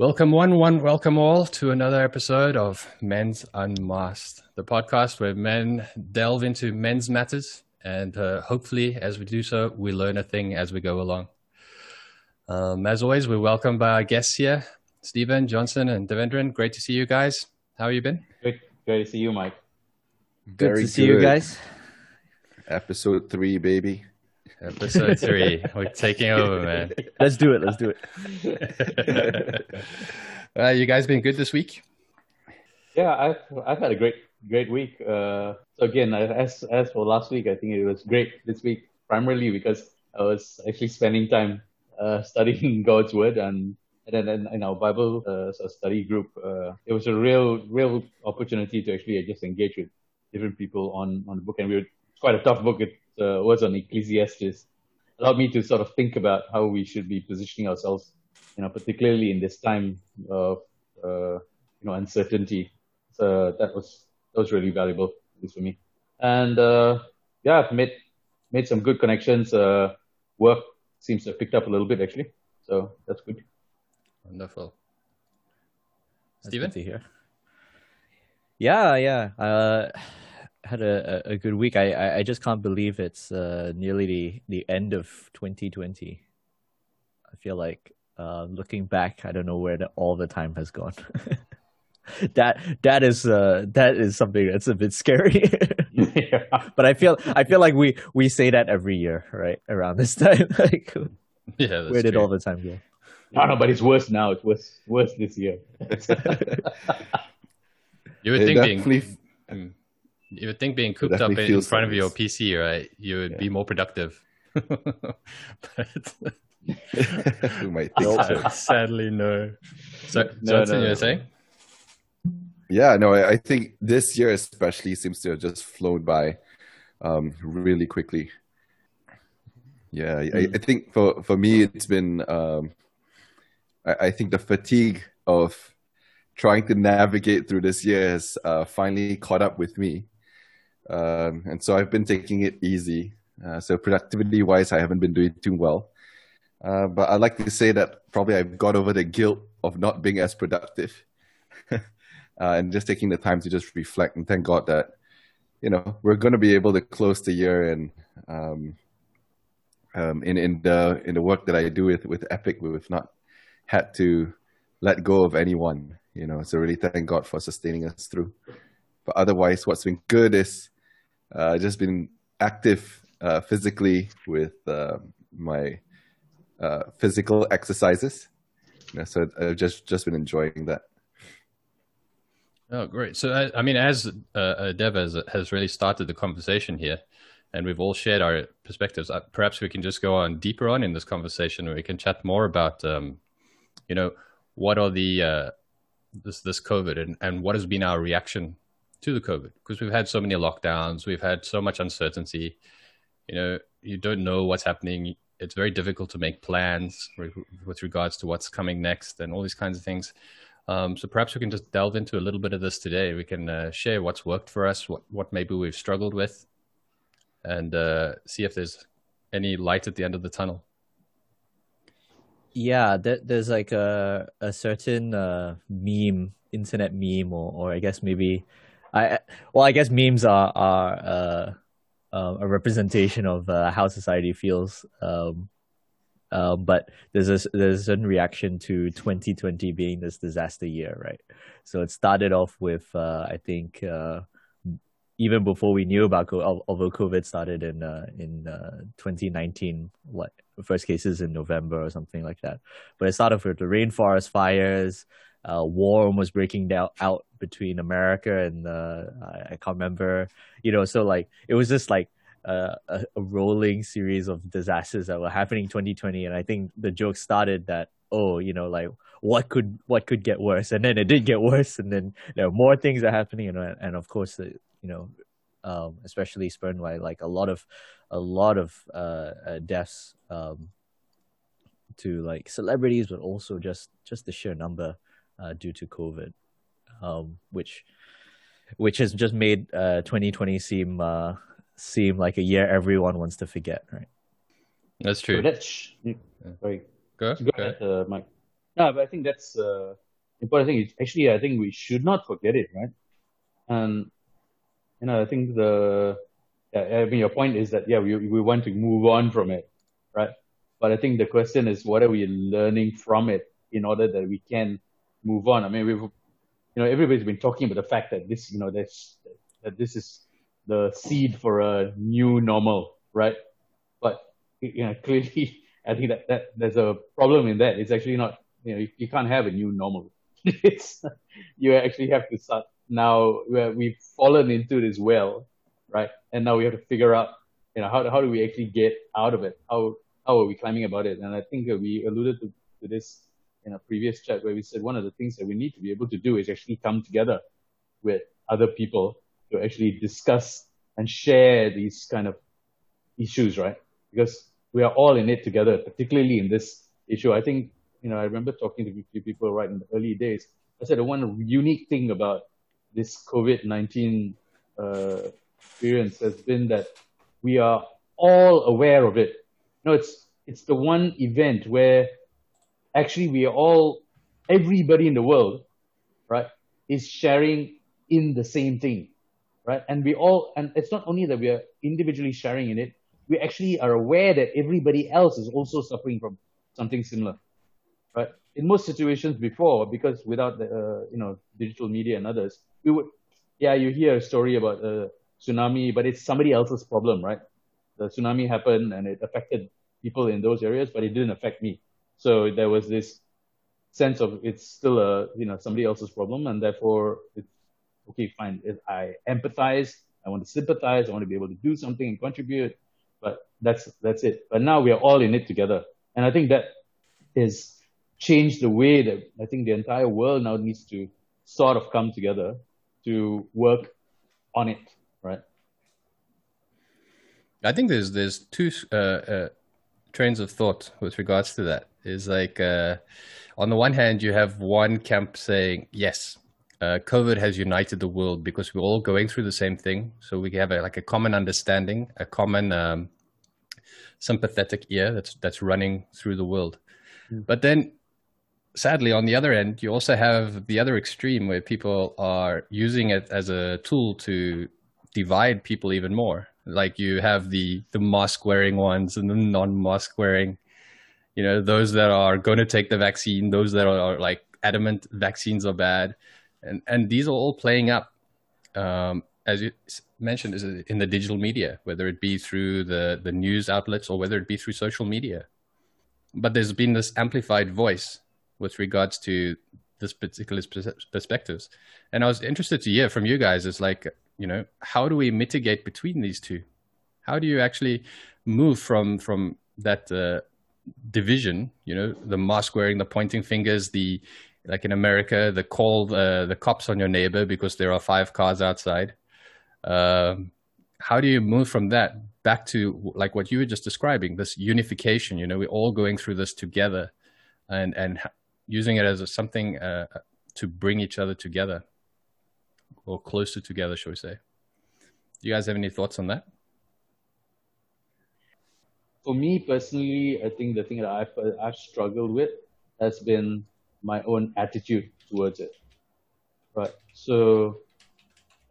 Welcome, one, one, welcome all to another episode of Men's Unmasked, the podcast where men delve into men's matters, and uh, hopefully, as we do so, we learn a thing as we go along. Um, as always, we're welcomed by our guests here, Stephen, Johnson, and Devendran. Great to see you guys. How have you been? Great, great to see you, Mike. Good Very to see good. you guys. Episode three, baby. Episode three. We're taking over, man. Let's do it. Let's do it. uh, you guys been good this week? Yeah, I've I've had a great great week. Uh, so again, as as for last week, I think it was great this week primarily because I was actually spending time uh, studying God's word and and then in our Bible uh, study group, uh, it was a real real opportunity to actually just engage with different people on on the book, and we were quite a tough book. It uh, was on Ecclesiastes. Allowed me to sort of think about how we should be positioning ourselves, you know, particularly in this time of uh, you know uncertainty. So that was that was really valuable, at least for me. And uh, yeah, I've made made some good connections. Uh, work seems to have picked up a little bit actually, so that's good. Wonderful. Stephen, here. Yeah, yeah. Uh, had a, a good week. I, I just can't believe it's uh, nearly the, the end of 2020. I feel like uh, looking back, I don't know where the, all the time has gone. that that is uh, that is something that's a bit scary. yeah. But I feel I feel like we we say that every year, right? Around this time, like yeah, where did true. all the time go? No, no, but it's worse now. It's worse worse this year. you would think being, mm. You would think being cooped up in, front of your PC, right? You would yeah. be more productive. but we might think so. Sadly, no. So, no, Johnson, no, you were saying? Yeah, no, I, I, think this year especially seems to have just flown by um, really quickly. Yeah, mm. I, I, think for, for me, it's been, um, I, I, think the fatigue of trying to navigate through this year has uh, finally caught up with me. Um, and so I've been taking it easy. Uh, so productivity wise, I haven't been doing too well. Uh, but I'd like to say that probably I've got over the guilt of not being as productive uh, and just taking the time to just reflect and thank God that, you know, we're going to be able to close the year and um, um, in, in, the, in the work that I do with, with Epic, we've not had to let go of anyone, you know, so really thank God for sustaining us through. But otherwise, what's been good is uh, just been active uh, physically with uh, my uh, physical exercises. So I've just just been enjoying that. Oh, great! So I, I mean, as uh, uh, Dev has, has really started the conversation here, and we've all shared our perspectives. Perhaps we can just go on deeper on in this conversation, where we can chat more about, um, you know, what are the this this COVID and and what has been our reaction to the COVID because we've had so many lockdowns, we've had so much uncertainty. You know, you don't know what's happening. It's very difficult to make plans with regards to what's coming next and all these kinds of things. Um, so perhaps we can just delve into a little bit of this today. We can uh, share what's worked for us, what what maybe we've struggled with, and uh, see if there's any light at the end of the tunnel. Yeah, there, there's like a a certain uh, meme, internet meme, or or I guess maybe I well, I guess memes are are uh, uh, a representation of uh, how society feels. Um, um, but there's a there's a certain reaction to 2020 being this disaster year, right? So it started off with uh, I think uh, even before we knew about COVID, although COVID started in uh, in 2019, what first cases in November or something like that. But it started with the rainforest fires uh, war almost breaking down out between America and uh, I, I, can't remember, you know. So like it was just like uh, a, a, rolling series of disasters that were happening 2020, and I think the joke started that oh, you know, like what could what could get worse, and then it did get worse, and then there are more things are happening, and and of course, you know, um, especially spurned by like a lot of a lot of uh, uh deaths um, to like celebrities, but also just just the sheer number uh, due to COVID, um, which which has just made uh, 2020 seem uh, seem like a year everyone wants to forget, right? That's true. So that's, sorry. Go, go, go ahead, uh, Mike. No, but I think that's uh, important thing. Is actually, I think we should not forget it, right? And you know, I think the yeah, I mean, your point is that yeah, we we want to move on from it, right? But I think the question is, what are we learning from it in order that we can move on? I mean, we've you know, everybody's been talking about the fact that this, you know, this that this is the seed for a new normal, right? But you know, clearly, I think that, that there's a problem in that. It's actually not, you know, you, you can't have a new normal. it's you actually have to start now where we've fallen into this well, right? And now we have to figure out, you know, how how do we actually get out of it? How how are we climbing about it? And I think we alluded to, to this in a previous chat where we said one of the things that we need to be able to do is actually come together with other people to actually discuss and share these kind of issues, right? Because we are all in it together, particularly in this issue. I think, you know, I remember talking to a few people right in the early days. I said the one unique thing about this COVID-19 uh, experience has been that we are all aware of it. You know, it's, it's the one event where actually we are all, everybody in the world, right, is sharing in the same thing, right? And we all, and it's not only that we are individually sharing in it, we actually are aware that everybody else is also suffering from something similar, right? In most situations before, because without the, uh, you know, digital media and others, we would, yeah, you hear a story about a tsunami, but it's somebody else's problem, right? The tsunami happened and it affected people in those areas, but it didn't affect me. So there was this sense of it's still a you know somebody else's problem, and therefore it's okay, fine. I empathize, I want to sympathize, I want to be able to do something and contribute, but that's that's it. But now we are all in it together, and I think that has changed the way that I think the entire world now needs to sort of come together to work on it, right? I think there's there's two uh, uh, trains of thought with regards to that is like uh, on the one hand you have one camp saying yes uh, covid has united the world because we're all going through the same thing. So we have a, like a common understanding a common um, sympathetic ear that's that's running through the world. Mm. but then sadly on the other end you also have the other extreme where people are using it as a tool to divide people even more like you have the the mask wearing ones and the non mask wearing you know those that are going to take the vaccine those that are, like adamant vaccines are bad. And and these are all playing up um, as you mentioned is in the digital media whether it be through the the news outlets or whether it be through social media. But there's been this amplified voice with regards to this particular perspectives. And i was interested to hear from you guys is like you know how do we mitigate between these two? How do you actually move from from that uh, division you know the mask wearing the pointing fingers the like in america the call uh, the cops on your neighbor because there are five cars outside? Um, how do you move from that back to like what you were just describing this unification you know we're all going through this together and and using it as a, something uh, to bring each other together or closer together shall we say do you guys have any thoughts on that for me personally, I think the thing that I've, I've struggled with has been my own attitude towards it. Right. So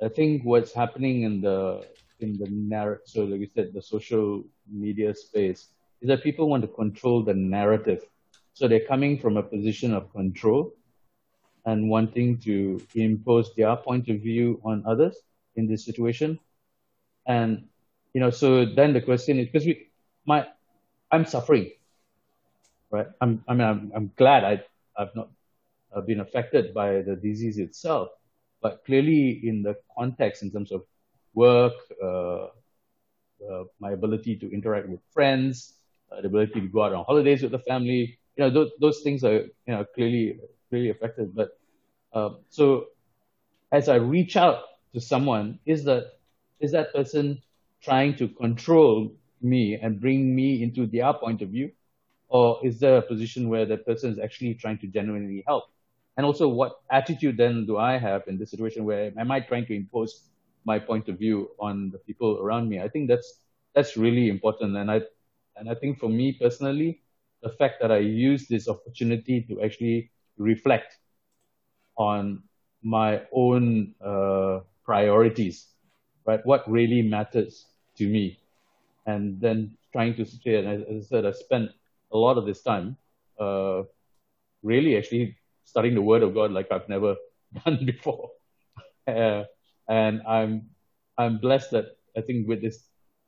I think what's happening in the in the narrative, so like you said, the social media space, is that people want to control the narrative. So they're coming from a position of control and wanting to impose their point of view on others in this situation. And you know, so then the question is because we my I'm suffering, right? I'm I mean I'm I'm glad I I've not uh, been affected by the disease itself, but clearly in the context in terms of work, uh, uh, my ability to interact with friends, uh, the ability to go out on holidays with the family, you know those those things are you know clearly clearly affected. But uh, so as I reach out to someone, is that is that person trying to control me and bring me into their point of view? Or is there a position where the person is actually trying to genuinely help? And also, what attitude then do I have in this situation where am I trying to impose my point of view on the people around me? I think that's that's really important. And I and I think for me personally, the fact that I use this opportunity to actually reflect on my own uh, priorities, right? What really matters to me, and then trying to stay. And as, I said, I spent a lot of this time, uh, really actually studying the Word of God like I've never done before, uh, and I'm I'm blessed that I think with this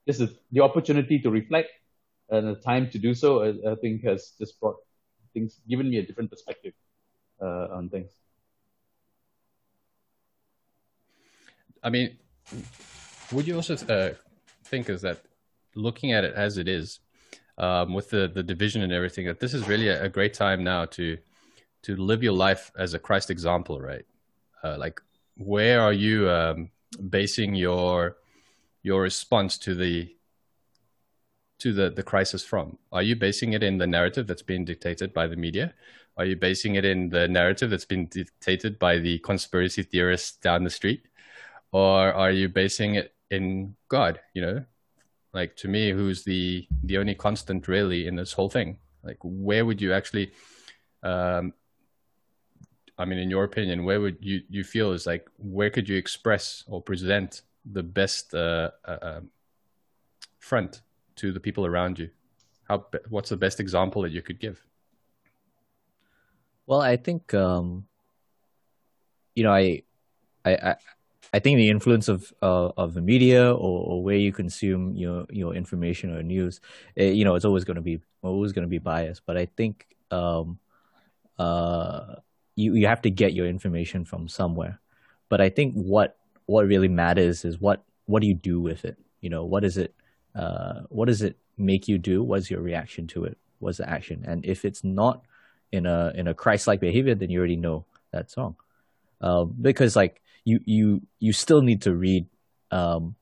this is the opportunity to reflect and the time to do so. I, I think has just brought things, given me a different perspective uh, on things. I mean, would you also uh, think is that looking at it as it is, um, with the the division and everything, that this is really a, a, great time now to to live your life as a Christ example, right? Uh, like, where are you um, basing your your response to the to the the crisis from? Are you basing it in the narrative that's being dictated by the media? Are you basing it in the narrative that's been dictated by the conspiracy theorists down the street? Or are you basing it in God, you know? Like to me, who's the the only constant really in this whole thing? Like where would you actually um I mean in your opinion, where would you you feel is like where could you express or present the best uh, uh, um, front to the people around you? How what's the best example that you could give? Well, I think um, you know, I, I, I think the influence of uh, of the media or, or, where you consume your your information or news, it, eh, you know, it's always going to be always going to be biased. But I think um, uh, you you have to get your information from somewhere. But I think what what really matters is what what do you do with it? You know, what is it? Uh, what does it make you do? What's your reaction to it? What's the action? And if it's not in a in a Christ-like behavior, then you already know that song. Um, because like you you you still need to read, um,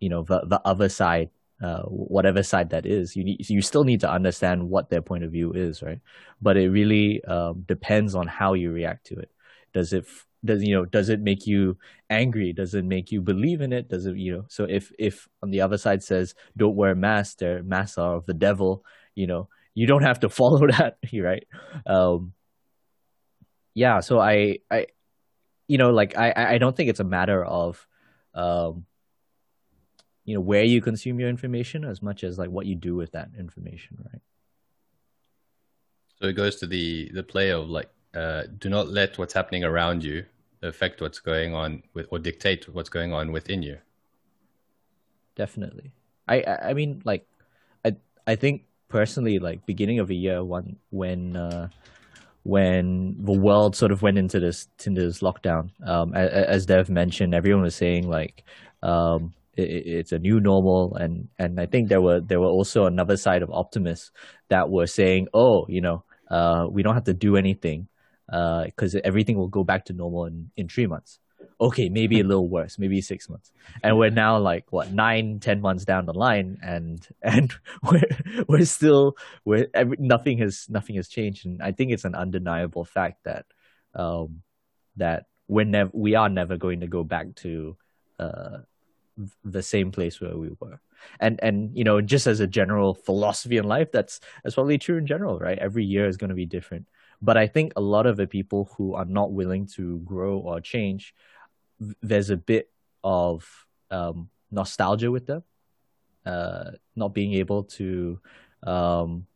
you know, the the other side, uh, whatever side that is. You need you still need to understand what their point of view is, right? But it really um, depends on how you react to it. Does it does you know does it make you angry does it make you believe in it does it you know so if if on the other side says don't wear masks they're masks are of the devil you know you don't have to follow that right um yeah so i i you know like i i don't think it's a matter of um you know where you consume your information as much as like what you do with that information right? So it goes to the the play of like uh, do not let what's happening around you affect what's going on with or dictate what's going on within you. Definitely. I i mean like i i think personally, like beginning of the year, one when uh, when the world sort of went into this this lockdown, um, as, as Dev mentioned, everyone was saying like um, it, it's a new normal, and and I think there were there were also another side of optimists that were saying, oh, you know, uh, we don't have to do anything because uh, everything will go back to normal in, in three months okay, maybe a little worse, maybe six months. And we're now like what nine, ten months down the line, and and we're we're still we're every, nothing has nothing has changed. And I think it's an undeniable fact that um, that we're never we are never going to go back to uh, the same place where we were. And and you know, just as a general philosophy in life, that's that's probably true in general, right? Every year is going to be different. But I think a lot of the people who are not willing to grow or change there's a bit of um, nostalgia with them, uh, not being able to um,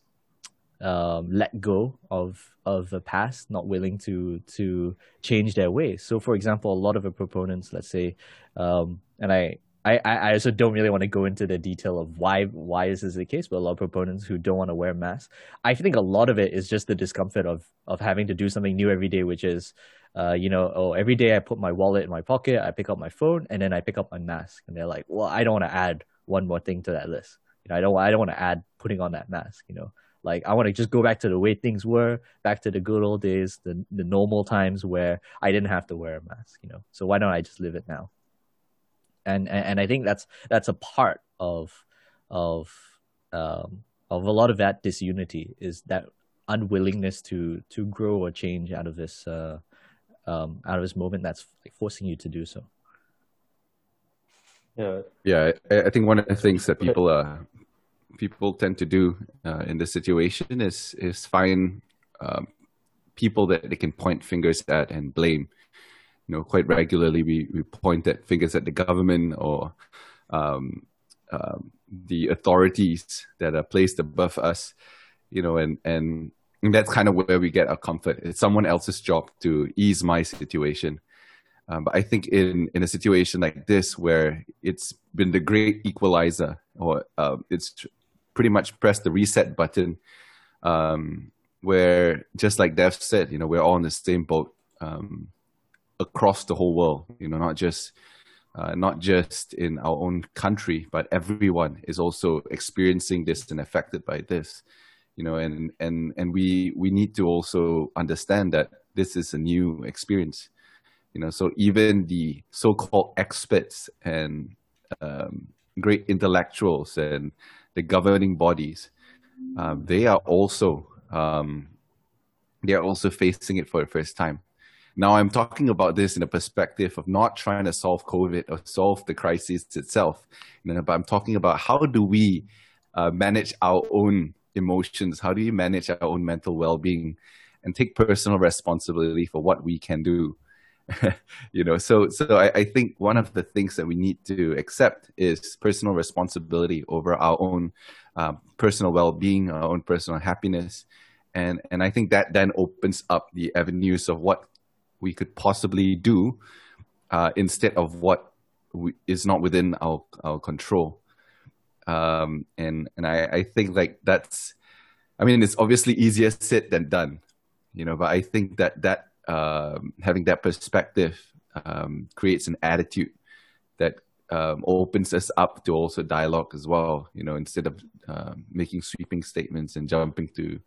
um, let go of of the past, not willing to to change their ways. So, for example, a lot of the proponents, let's say, um, and I I, I also don't really want to go into the detail of why why is this is the case, but a lot of proponents who don't want to wear masks. I think a lot of it is just the discomfort of of having to do something new every day, which is, uh, you know, oh, every day I put my wallet in my pocket, I pick up my phone, and then I pick up my mask, and they're like, well, I don't want to add one more thing to that list. You know, I don't I don't want to add putting on that mask. You know, like I want to just go back to the way things were, back to the good old days, the the normal times where I didn't have to wear a mask. You know, so why don't I just live it now? and and I think that's that's a part of of um, of a lot of that disunity is that unwillingness to to grow or change out of this uh, um, out of this moment that's like forcing you to do so. Yeah, yeah. I, I think one of the things that people uh, people tend to do uh, in this situation is is find um, people that they can point fingers at and blame. You know, quite regularly we, we point at fingers at the government or um, um, the authorities that are placed above us. You know, and and and that's kind of where we get our comfort. It's someone else's job to ease my situation. Um, but I think in in a situation like this, where it's been the great equalizer, or uh, it's pretty much pressed the reset button, um, where just like Dev said, you know, we're all in the same boat um, across the whole world. You know, not just uh, not just in our own country, but everyone is also experiencing this and affected by this you know and and and we we need to also understand that this is a new experience you know. So even the so-called experts and um, great intellectuals and the governing bodies um, they are also um, they are also facing it for the first time. Now i'm talking about this in a perspective of not trying to solve covid or solve the crisis itself you know, but i'm talking about how do we uh, manage our own emotions? How do you manage our own mental well being and take personal responsibility for what we can do? you know, so so I, I think one of the things that we need to accept is personal responsibility over our own um, personal well being, our own personal happiness. And and I think that then opens up the avenues of what we could possibly do uh, instead of what we, is not within our, our control um, and and I, I think like that's I mean it's obviously easier said than done you know but I think that that um, having that perspective um, creates an attitude that um, opens us up to also dialogue as well you know instead of uh, making sweeping statements and jumping to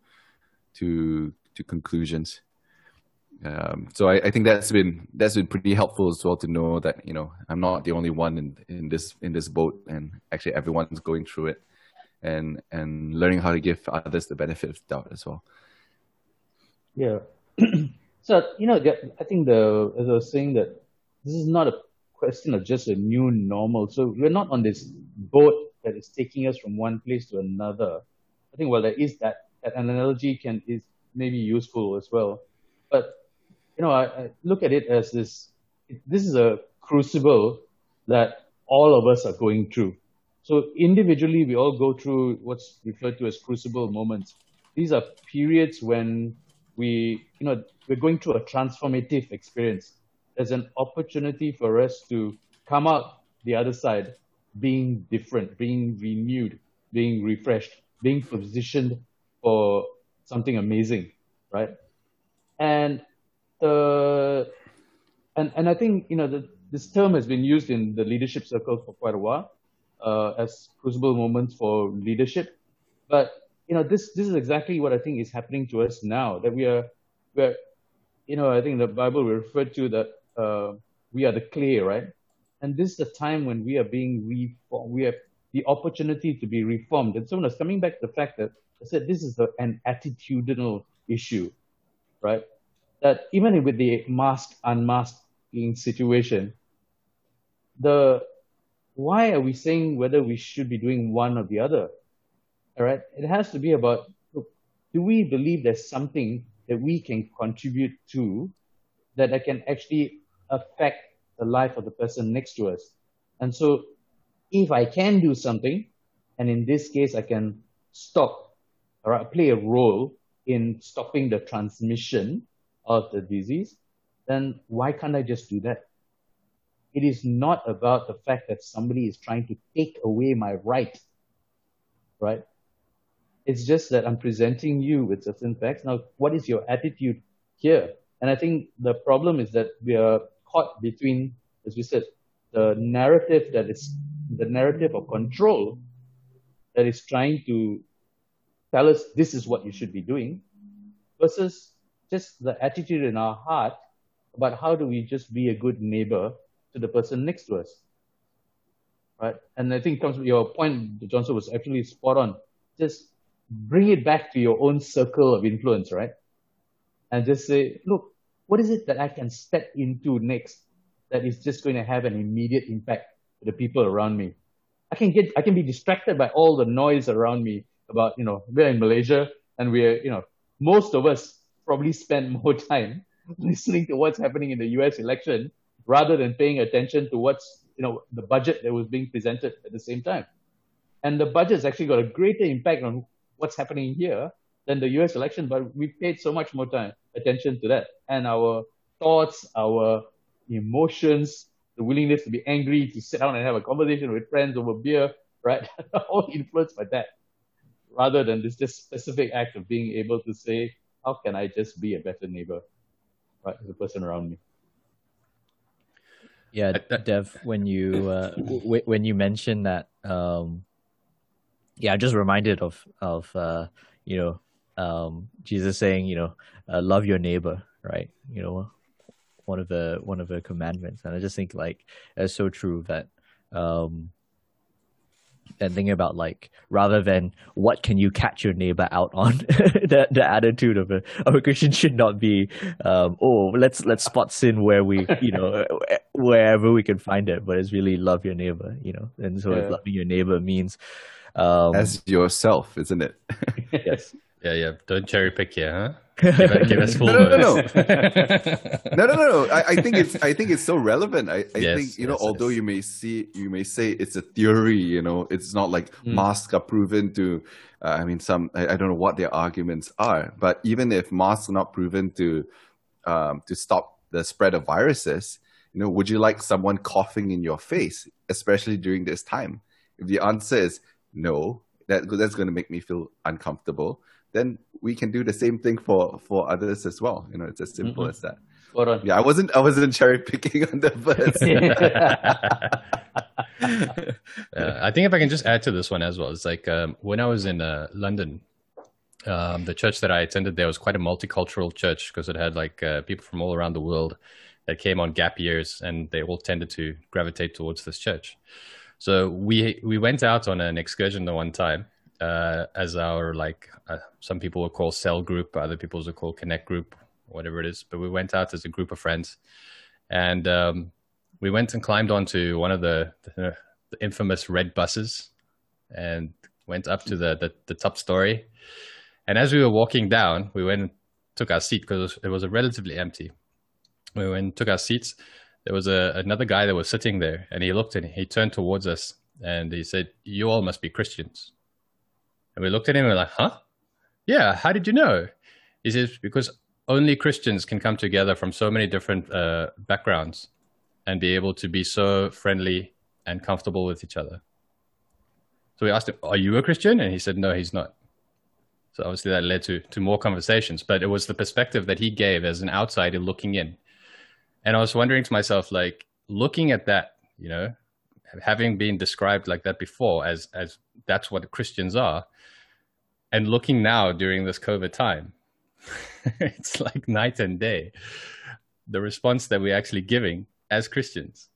to to conclusions um, so I, I, think that's been that's been pretty helpful as well to know that you know I'm not the only one in in this in this boat, and actually everyone's going through it, and and learning how to give others the benefit of doubt as well. Yeah. so you know, I think the as I was saying that this is not a question of just a new normal. So we're not on this boat that is taking us from one place to another. I think well, there is that that analogy can is maybe useful as well, but you know, I, I look at it as this, this is a crucible that all of us are going through. So individually, we all go through what's referred to as crucible moments. These are periods when we, you know, we're going through a transformative experience. There's an opportunity for us to come out the other side being different, being renewed, being refreshed, being positioned for something amazing, right? And the and and I think you know the, this term has been used in the leadership circles for quite a while uh, as crucible moments for leadership. But you know this this is exactly what I think is happening to us now that we are we're you know I think the Bible referred to that uh, we are the clay right, and this is the time when we are being reformed. We have the opportunity to be reformed. And so when coming back to the fact that I said this is a, an attitudinal issue, right? That even with the mask unmasking situation, the why are we saying whether we should be doing one or the other? All right, it has to be about look, do we believe there's something that we can contribute to that can actually affect the life of the person next to us? And so, if I can do something, and in this case, I can stop or play a role in stopping the transmission of the disease, then why can't I just do that? It is not about the fact that somebody is trying to take away my right, right? It's just that I'm presenting you with certain facts. Now, what is your attitude here? And I think the problem is that we are caught between, as we said, the narrative that is the narrative of control that is trying to tell us this is what you should be doing versus just the attitude in our heart about how do we just be a good neighbor to the person next to us. Right? And I think comes your point, Johnson, was actually spot on. Just bring it back to your own circle of influence, right? And just say, look, what is it that I can step into next that is just going to have an immediate impact to the people around me? I can get I can be distracted by all the noise around me about you know we're in Malaysia and we're you know most of us probably spend more time mm-hmm. listening to what's happening in the U.S. election rather than paying attention to what's you know the budget that was being presented at the same time. And the budget's actually got a greater impact on what's happening here than the US election, but we paid so much more time attention to that. And our thoughts, our emotions, the willingness to be angry, to sit down and have a conversation with friends over beer, right? all influenced by that. Rather than this just specific act of being able to say, how can I just be a better neighbor, right, to the person around me? Yeah, Dev, when you uh, w- when you mentioned that, um, yeah, I'm just reminded of of uh, you know um, Jesus saying, you know, uh, love your neighbor, right? You know, one of the one of the commandments, and I just think like it's so true that um, and thinking about like rather than what can you catch your neighbor out on the, the attitude of a of a christian should not be um, oh let's let's spot sin where we you know wherever we can find it but it's really love your neighbor you know? And so yeah. loving your neighbor means um, as yourself isn't it? Yes. Yeah yeah. Don't cherry pick here huh give, give us full no, no, no, no. no, no, no, no. I, I, think it's I think it's so relevant. I, I yes, think you know, although yes. you may see you may say it's a theory, you know, it's not like mm. masks are proven to. Uh, I mean, some I, I, don't know what their arguments are, but even if masks are not proven to um, to stop the spread of viruses, you know, would you like someone coughing in your face, especially during this time? If the answer is no, that that's going to make me feel uncomfortable then we can do the same thing for for others as well. You know, it's as simple mm-hmm. as that. Hold on. Yeah, I wasn't I wasn't cherry picking on the first. uh, I think if I can just add to this one as well, it's like um, when I was in uh, London, um, the church that I attended there was quite a multicultural church because it had like uh, people from all around the world that came on gap years, and they all tended to gravitate towards this church. So we we went out on an excursion the one time, uh, as our like uh, some people will call cell group, other people will call connect group, whatever it is. But we went out as a group of friends, and um, we went and climbed onto one of the, the, the, infamous red buses, and went up to the, the, the top story. And as we were walking down, we went and took our seat because it was, a relatively empty. We went and took our seats. There was a, another guy that was sitting there, and he looked and he turned towards us and he said, "You all must be Christians." And we looked at him and we are like, huh? Yeah, how did you know? He says, because only Christians can come together from so many different uh, backgrounds and be able to be so friendly and comfortable with each other. So we asked him, Are you a Christian? And he said, No, he's not. So obviously that led to, to more conversations, but it was the perspective that he gave as an outsider looking in. And I was wondering to myself, like, looking at that, you know, having been described like that before as as that's what Christians are, and looking now during this COVID time, it's like night and day. The response that we're actually giving as Christians.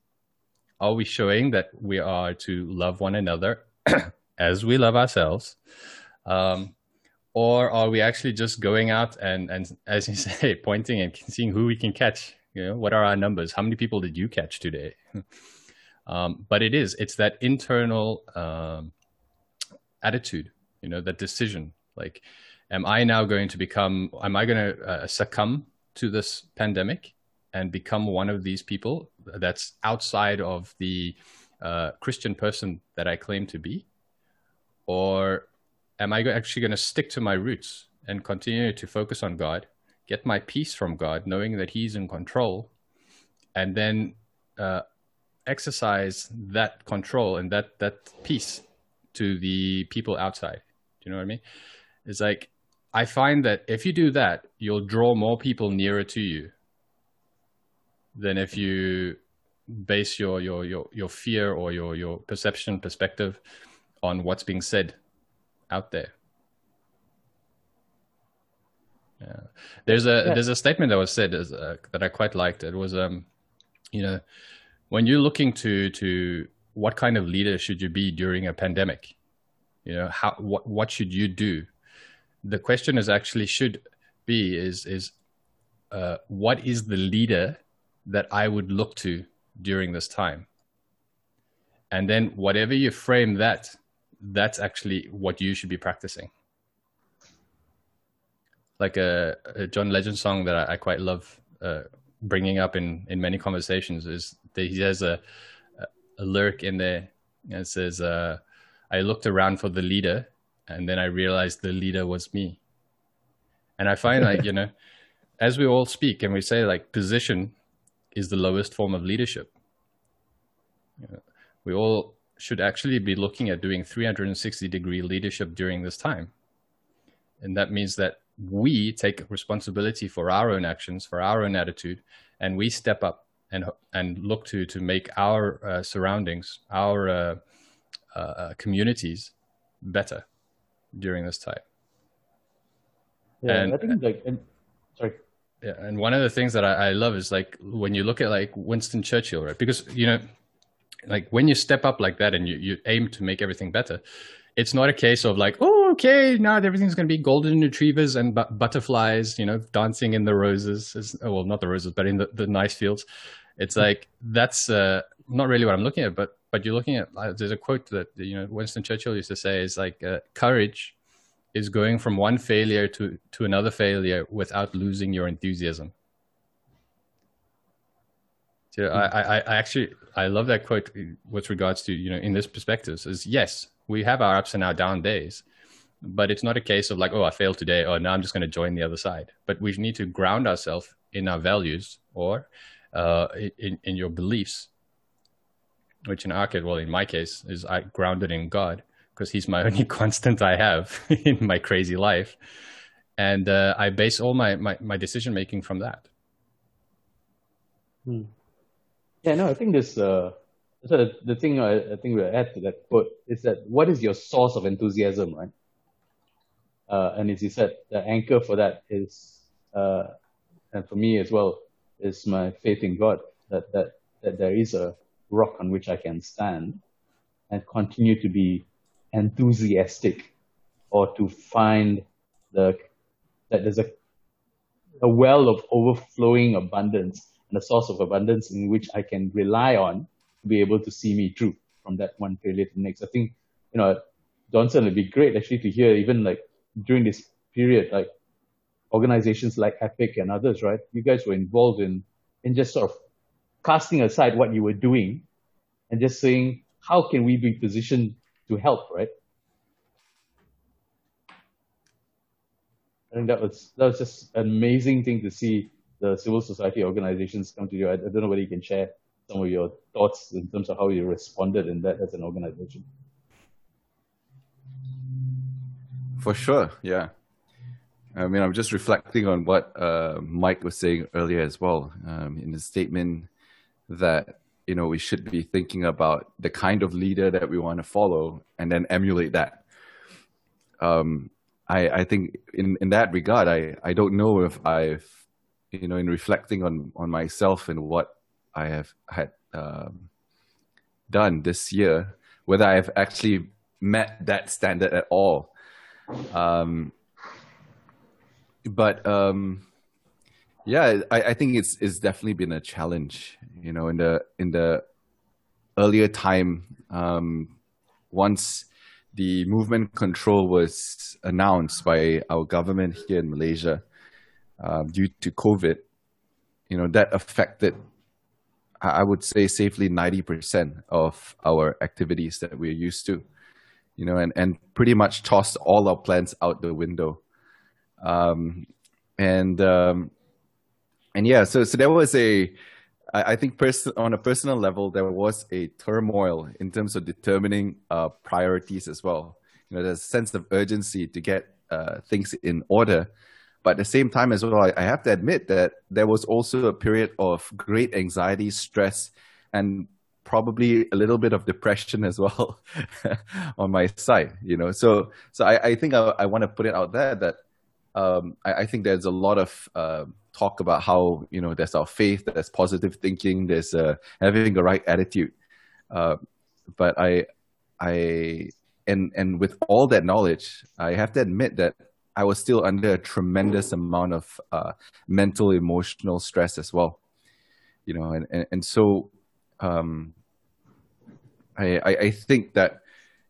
Are we showing that we are to love one another as we love ourselves? Um, or are we actually just going out and, and as you say, pointing and seeing who we can catch? You know, what are our numbers? How many people did you catch today? um, but it is, it's that internal um, attitude you know that decision like am i now going to become am i going to uh, succumb to this pandemic and become one of these people that's outside of the uh, christian person that i claim to be? Or am i actually going to stick to my roots and continue to focus on god get my peace from god knowing that he's in control and then uh, exercise that control and that that peace to the people outside Do you know what I mean? It's like I find that if you do that, you'll draw more people nearer to you than if you base your your your your fear or your your perception perspective on what's being said out there. Yeah. There's a yeah. there's a statement that was said as, uh, that I quite liked. It was um, you know, when you're looking to to what kind of leader should you be during a pandemic, you know how what what should you do? The question is actually should be is is uh, what is the leader that i would look to during this time? And then whatever you frame that, that's actually what you should be practicing. Like a, a John Legend song that I, I quite love uh, bringing up in in many conversations is he has a a lyric in there and says, uh, "I looked around for the leader, and then I realized the leader was me." And I find like you know, as we all speak and we say like position is the lowest form of leadership. You know, we all should actually be looking at doing 360 degree leadership during this time. And that means that we take responsibility for our own actions, for our own attitude, and we step up and and look to to make our uh, surroundings, our uh, uh, uh communities better during this time. Yeah, and, I think like, and, sorry. Yeah, and one of the things that I, I love is like when you look at like Winston Churchill, right? Because you know, like when you step up like that and you, you aim to make everything better, it's not a case of like, oh, okay, now everything's going to be golden retrievers and bu- butterflies, you know, dancing in the roses. It's, well, not the roses, but in the, the nice fields. It's like that's uh, not really what I'm looking at, but but you're looking at. Uh, there's a quote that you know Winston Churchill used to say is like, uh, courage is going from one failure to to another failure without losing your enthusiasm. So I, I, I actually I love that quote with regards to you know in this perspective is yes we have our ups and our down days, but it's not a case of like, oh, I failed today. Oh, now I'm just going to join the other side. But we need to ground ourselves in our values or uh, in, in your beliefs, which in our case, well, in my case, is I grounded in God because He's my only constant I have in my crazy life. And uh, I base all my, my, my decision making from that. Hmm. Yeah, no, I think this uh, so the, the thing I, I think we'll add to that quote is that what is your source of enthusiasm, right? Uh, and as you said, the anchor for that is, uh, and for me as well, is my faith in God. That that that there is a rock on which I can stand, and continue to be enthusiastic, or to find the that there's a a well of overflowing abundance and a source of abundance in which I can rely on to be able to see me through from that one failure to the next. I think, you know, Johnson, it'd be great actually to hear even like during this period, like organizations like Epic and others, right? You guys were involved in, in just sort of casting aside what you were doing and just saying, how can we be positioned to help, right? I think that was that was just an amazing thing to see the civil society organizations come to you. I, I don't know whether you can share some of your thoughts in terms of how you responded in that as an organization. For sure, yeah. I mean, I'm just reflecting on what uh, Mike was saying earlier as well um, in his statement that you know we should be thinking about the kind of leader that we want to follow and then emulate that. Um, I, I think in, in that regard, I, I don't know if I've you know in reflecting on on myself and what I have had um, done this year, whether I've actually met that standard at all. Um, but um, yeah, I, I think it's it's definitely been a challenge. You know, in the in the earlier time, um, once the movement control was announced by our government here in Malaysia uh, due to COVID, you know that affected I would say safely 90% of our activities that we're used to, you know, and, and pretty much tossed all our plans out the window. Um, and, um, and yeah, so, so there was a, I, think pers- on a personal level, there was a turmoil in terms of determining uh, priorities as well. You know, there's a sense of urgency to get uh, things in order but at the same time as well, I, I have to admit that there was also a period of great anxiety, stress, and probably a little bit of depression as well on my side you know so so i, I think i, I want to put it out there that um, I, I, think there's a lot of uh, talk about how you know there's our faith there's positive thinking there's uh, having the right attitude uh, but i i and and with all that knowledge i have to admit that I was still under a tremendous amount of uh, mental, emotional stress as well. You know, and and, and so um, I, I, I think that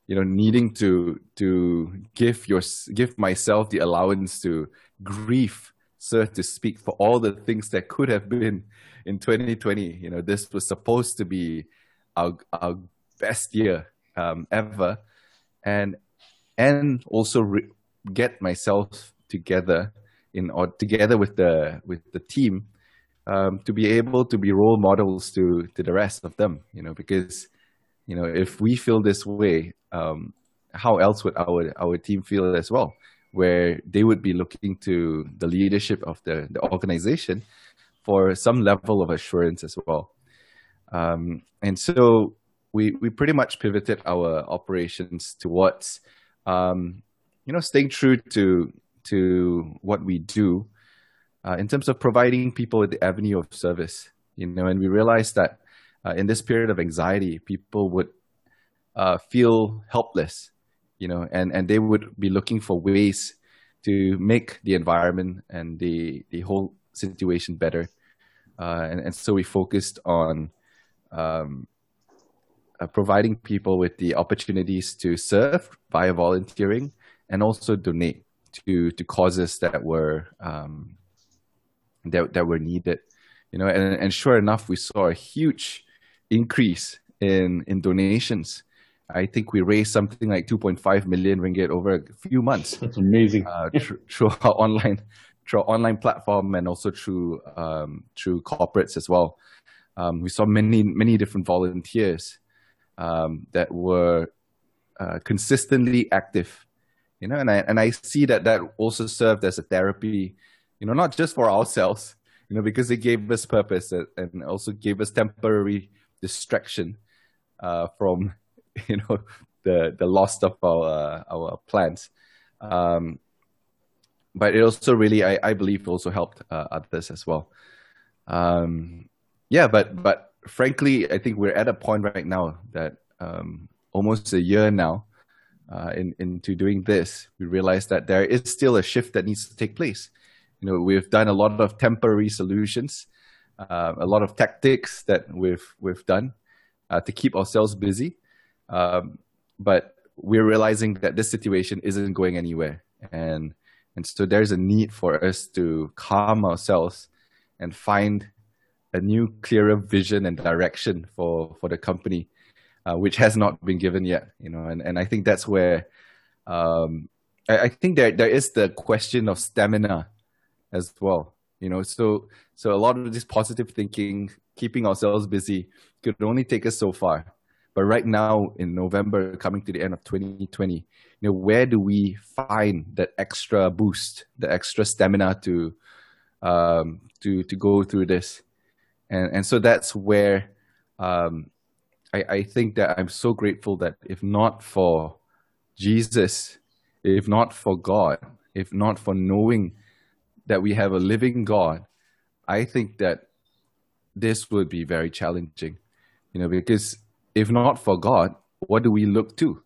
you know needing to to give your give myself the allowance to grieve so to speak for all the things that could have been in 2020 you know this was supposed to be our our best year um, ever. And and also re- get myself together in or together with the with the team um, to be able to be role models to to the rest of them you know because you know if we feel this way um, how else would our our team feel as well where they would be looking to the leadership of the, the organization for some level of assurance as well. Um, and so we we pretty much pivoted our operations towards um, you know staying true to to what we do uh, in terms of providing people with the avenue of service. You know and we realized that uh, in this period of anxiety people would uh, feel helpless you know and and they would be looking for ways to make the environment and the the whole situation better uh, and, and so we focused on um, uh, providing people with the opportunities to serve via volunteering and also donate to to causes that were um, that that were needed. You know, and, and sure enough, we saw a huge increase in in donations. I think we raised something like 2.5 million ringgit over a few months. That's amazing. Uh, through, through our online through our online platform and also through um, through corporates as well. Um, we saw many many different volunteers um, that were uh, consistently active, you know, and I and I see that that also served as a therapy, you know, not just for ourselves, you know, because it gave us purpose and also gave us temporary distraction uh, from, you know, the the loss of our uh, our plans. Um, but it also really, I, I believe, also helped uh, others as well. Um, yeah, but but frankly, I think we're at a point right now that um, almost a year now uh, in, into doing this, we realize that there is still a shift that needs to take place. You know, we've done a lot of temporary solutions, uh, a lot of tactics that we've we've done uh, to keep ourselves busy, um, but we're realizing that this situation isn't going anywhere, and and so there's a need for us to calm ourselves and find a new, clearer vision and direction for for the company, uh, which has not been given yet. You know, and and I think that's where um, I, I think there there is the question of stamina as well. You know, so so a lot of this positive thinking, keeping ourselves busy, could only take us so far. But right now, in November, coming to the end of 2020, you know, where do we find that extra boost, the extra stamina to um, to to go through this? and and so that's where um, I, I think that I'm so grateful that if not for Jesus, if not for God, if not for knowing that we have a living God, I think that this would be very challenging, you know, because if not for God, what do we look to?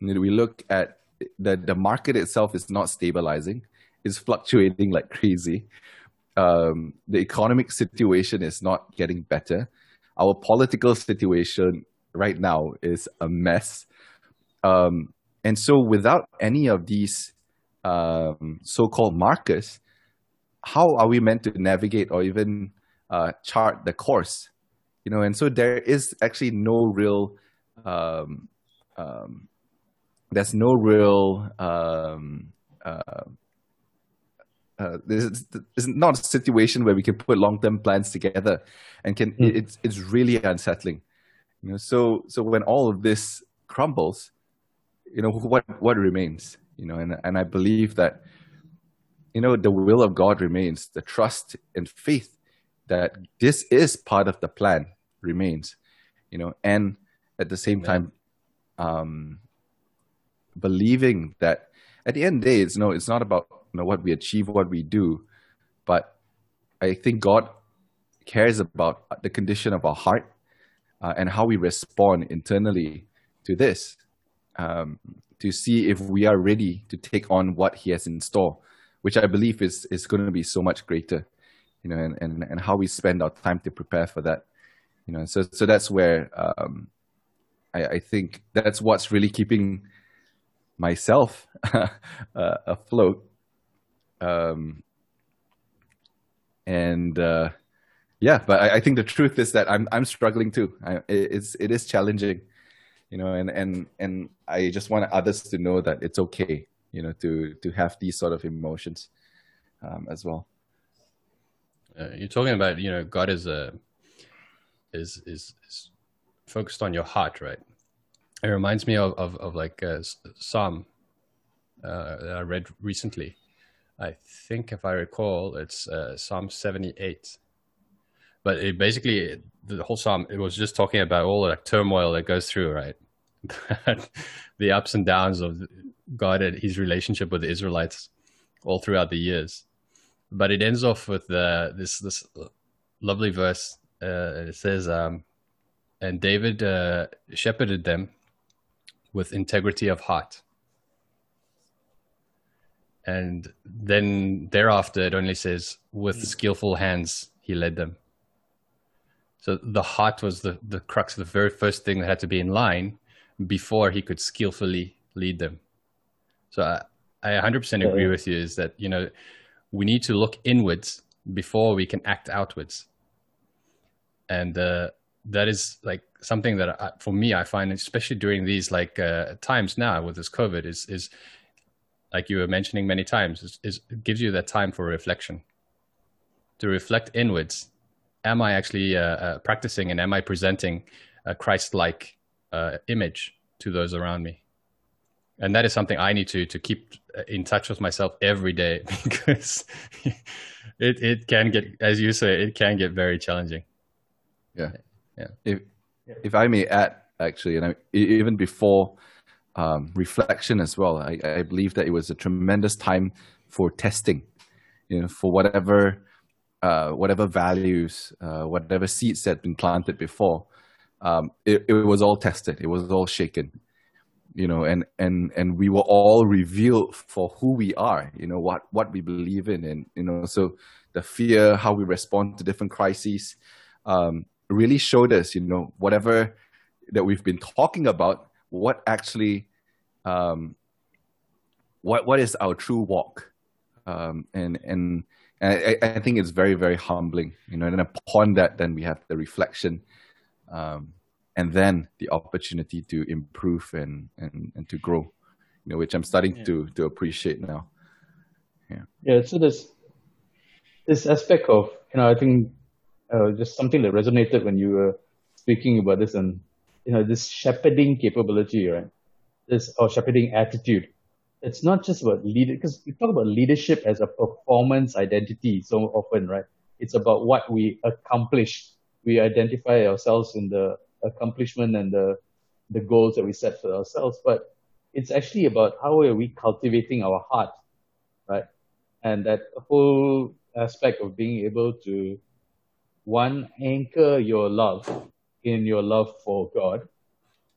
We look at the the market itself is not stabilizing; it's fluctuating like crazy um, the economic situation is not getting better. Our political situation right now is a mess. Um, and so, without any of these um, so called markers, how are we meant to navigate or even uh, chart the course? You know, and so there is actually no real, um, um, there's no real um, uh, uh, this is not a situation where we can put long-term plans together and can mm. it's it's really unsettling you know so so when all of this crumbles you know what what remains you know and and i believe that you know the will of god remains the trust and faith that this is part of the plan remains you know and at the same time um believing that at the end of the day it's no it's not about you know what we achieve, what we do, but I think God cares about the condition of our heart uh, and how we respond internally to this, um, to see if we are ready to take on what He has in store, which I believe is is going to be so much greater, you know, and, and, and how we spend our time to prepare for that, you know. So so that's where um, I, I think that's what's really keeping myself uh, afloat. Um, and uh, yeah, but I, I, think the truth is that I'm I'm struggling too. I, it's it is challenging, you know, and and and I just want others to know that it's okay, you know, to to have these sort of emotions um, as well. Uh, you're talking about you know God is a is is, is focused on your heart, right? It reminds me of of, of like a Psalm uh, that I read recently. I think, if I recall, it's uh, Psalm 78. But it basically, the whole psalm, it was just talking about all the like, turmoil that goes through, right? the ups and downs of God and His relationship with the Israelites all throughout the years. But it ends off with uh, this this lovely verse. Uh, it says, um, "And David uh, shepherded them with integrity of heart." And then thereafter, it only says, "With skillful hands he led them." So the heart was the the crux, the very first thing that had to be in line before he could skillfully lead them. So I, I 100% agree with you. Is that you know we need to look inwards before we can act outwards, and uh, that is like something that I, for me I find, especially during these like uh, times now with this COVID, is is like you were mentioning many times, is, is gives you that time for reflection, to reflect inwards. Am I actually uh, uh, practicing and am I presenting a Christ-like uh, image to those around me? And that is something I need to to keep in touch with myself every day because it it can get, as you say, it can get very challenging. Yeah, yeah. If if I may add, actually, you know, even before um, reflection as well. I, I, believe that it was a tremendous time for testing, you know, for whatever uh, whatever values, uh, whatever seeds that had been planted before. Um, it, it was all tested. It was all shaken, you know, and and and we were all revealed for who we are. You know what what we believe in, and you know, so the fear, how we respond to different crises, um, really showed us, you know, whatever that we've been talking about what actually um, what what is our true walk um, and and, I, I, think it's very very humbling you know and upon that then we have the reflection um, and then the opportunity to improve and and, and to grow you know which i'm starting yeah. to to appreciate now yeah yeah so this this aspect of you know i think uh, just something that resonated when you were speaking about this and you know this shepherding capability, right? This or shepherding attitude. It's not just about leader because we talk about leadership as a performance identity so often, right? It's about what we accomplish. We identify ourselves in the accomplishment and the the goals that we set for ourselves, but it's actually about how are we cultivating our heart, right? And that whole aspect of being able to one anchor your love in your love for God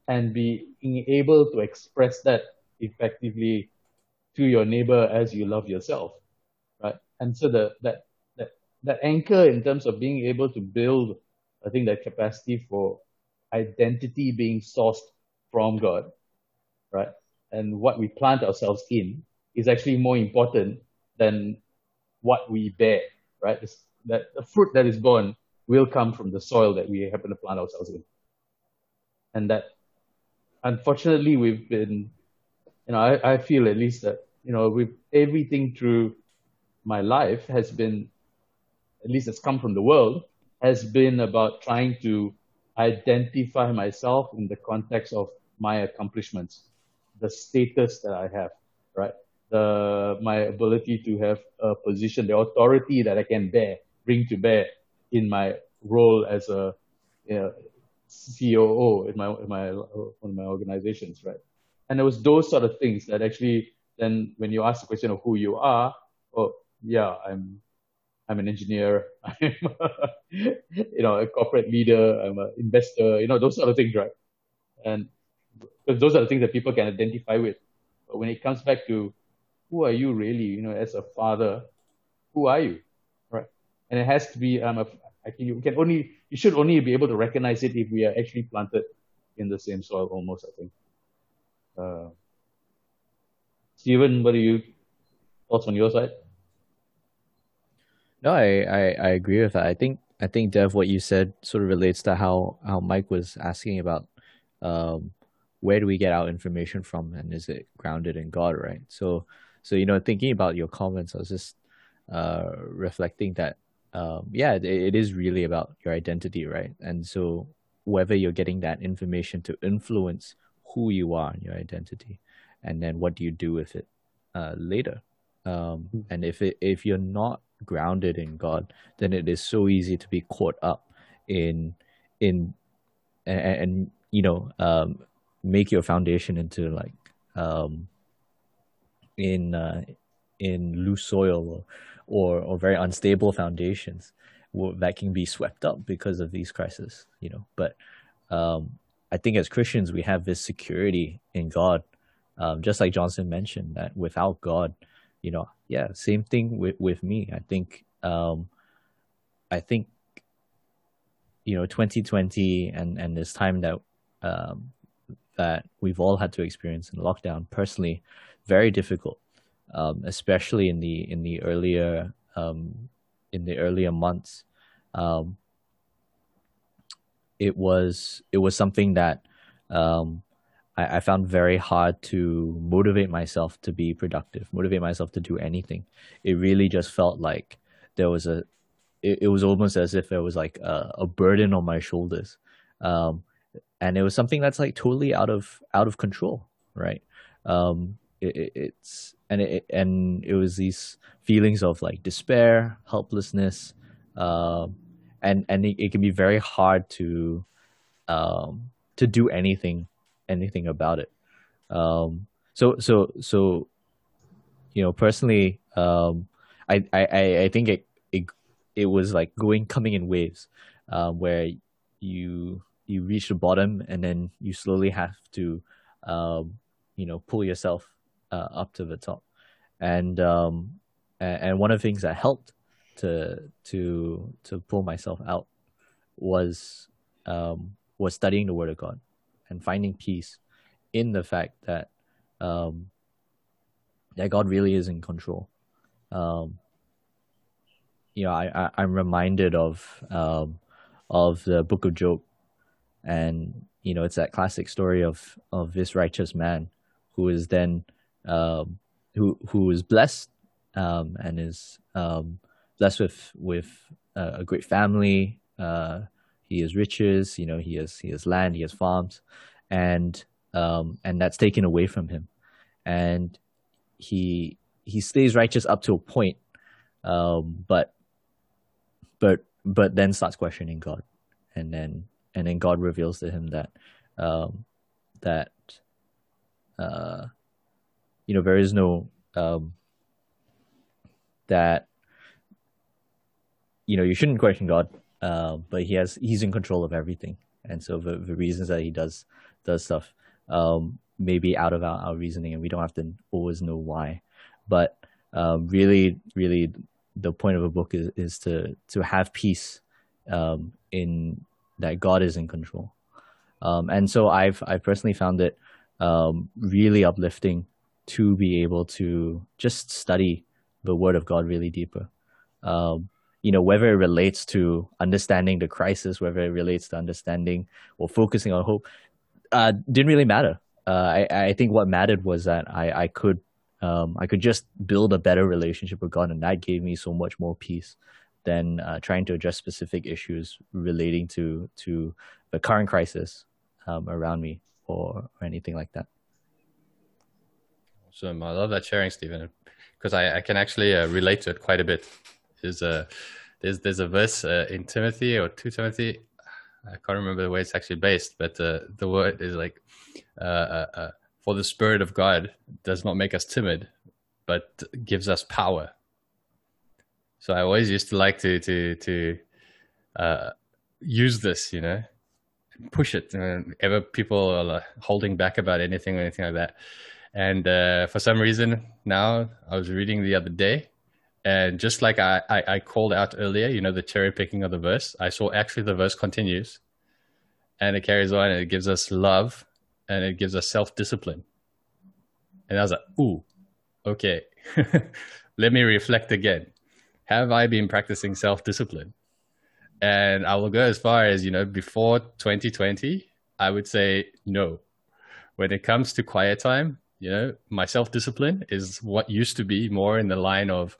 and being able to express that effectively to your neighbor as you love yourself, right? And so the, that, that, that anchor in terms of being able to build, I think that capacity for identity being sourced from God, right? And what we plant ourselves in is actually more important than what we bear, right? This, that the fruit that is born will come from the soil that we happen to plant ourselves in. And that, unfortunately, we've been, you know, I, I feel at least that, you know, with everything through my life has been, at least has come from the world, has been about trying to identify myself in the context of my accomplishments, the status that I have, right? The, my ability to have a position, the authority that I can bear, bring to bear in my role as a you know, COO in my in my of my organizations, right? And it was those sort of things that actually then when you ask the question of who you are, oh yeah, I'm I'm an engineer, I'm a, you know a corporate leader, I'm an investor, you know those sort of things, right? And because those are the things that people can identify with. But when it comes back to who are you really, you know, as a father, who are you? Right? And it has to be um, a, I think you can only you should only be able to recognize it if we are actually planted in the same soil almost. I think. Uh, Stephen, what are you thoughts on your side? No, I, I, I agree with that. I think I think Dev, what you said sort of relates to how how Mike was asking about um, where do we get our information from, and is it grounded in God, right? So so you know, thinking about your comments, I was just uh, reflecting that um, yeah, it, it is really about your identity, right? And so whether you're getting that information to influence who you are, and your identity, and then what do you do with it uh, later. Um, hmm. and if it, if you're not grounded in God, then it is so easy to be caught up in in and, and you know um, make your foundation into like um, in uh, in loose soil or, or or very unstable foundations that can be swept up because of these crises. You know, but um, I think as Christians we have this security in God, um, just like Johnson mentioned that without God, you know, yeah, same thing with with me. I think um, I think you know 2020 and and this time that um, that we've all had to experience in lockdown personally very difficult um, especially in the in the earlier um, in the earlier months um, it was it was something that um, I, I found very hard to motivate myself to be productive motivate myself to do anything. It really just felt like there was a it, it was almost as if there was like a, a burden on my shoulders. Um, and it was something that's like totally out of out of control right? Um, it, it's and it and it was these feelings of like despair helplessness um, and and it, it, can be very hard to um, to do anything anything about it. Um, so so so you know personally um, I, I i think it it it was like going coming in waves, uh, where you you reach the bottom and then you slowly have to, um, you know, pull yourself uh, up to the top, and um, and, and one of the things that helped to to to pull myself out was um, was studying the Word of God and finding peace in the fact that um, that God really is in control. Um, you know, I, I am reminded of um, of the Book of Job, and you know, it's that classic story of of this righteous man who is then um, who who is blessed um, and is um, blessed with with a great family. Uh, he has riches, you know, he has he has land, he has farms, and um, and that's taken away from him, and he he stays righteous up to a point, um, but but but then starts questioning God, and then and then God reveals to him that um, that uh, you know there is no um, that you know you shouldn't question God, uh, but he has he's in control of everything, and so the, the reasons that he does does stuff um, may be out of our, our reasoning, and we don't have to always know why. But um, really, really, the point of a book is, is to to have peace um, in that God is in control. Um, and so I've I personally found it um, really uplifting to be able to just study the Word of God really deeper. Um, you know, whether it relates to understanding the crisis, whether it relates to understanding or focusing on hope, uh, didn't really matter. Uh, I, I think what mattered was that I, I could um, I could just build a better relationship with God, and that gave me so much more peace than uh, trying to address specific issues relating to to the current crisis um, around me or, or anything like that. Awesome! I love that sharing, Stephen, because I, I can actually uh, relate to it quite a bit. There's a there's there's a verse uh, in Timothy or two Timothy, I can't remember the way it's actually based, but uh, the word is like uh, uh, uh for the Spirit of God does not make us timid, but gives us power. So I always used to like to to to uh, use this, you know, push it. Whenever people are holding back about anything or anything like that, and for some reason now I was reading the other day, and just like I, I, I called out earlier, you know, the cherry picking of the verse, I saw actually the verse continues, and it carries on and it gives us love and it gives us self discipline. And I was like, ooh, okay, let me reflect again. Have I been practicing self discipline? And I will go as far as, you know, before 2020, I would say no. When it comes to quiet time, you know, my self discipline is what used to be more in the line of,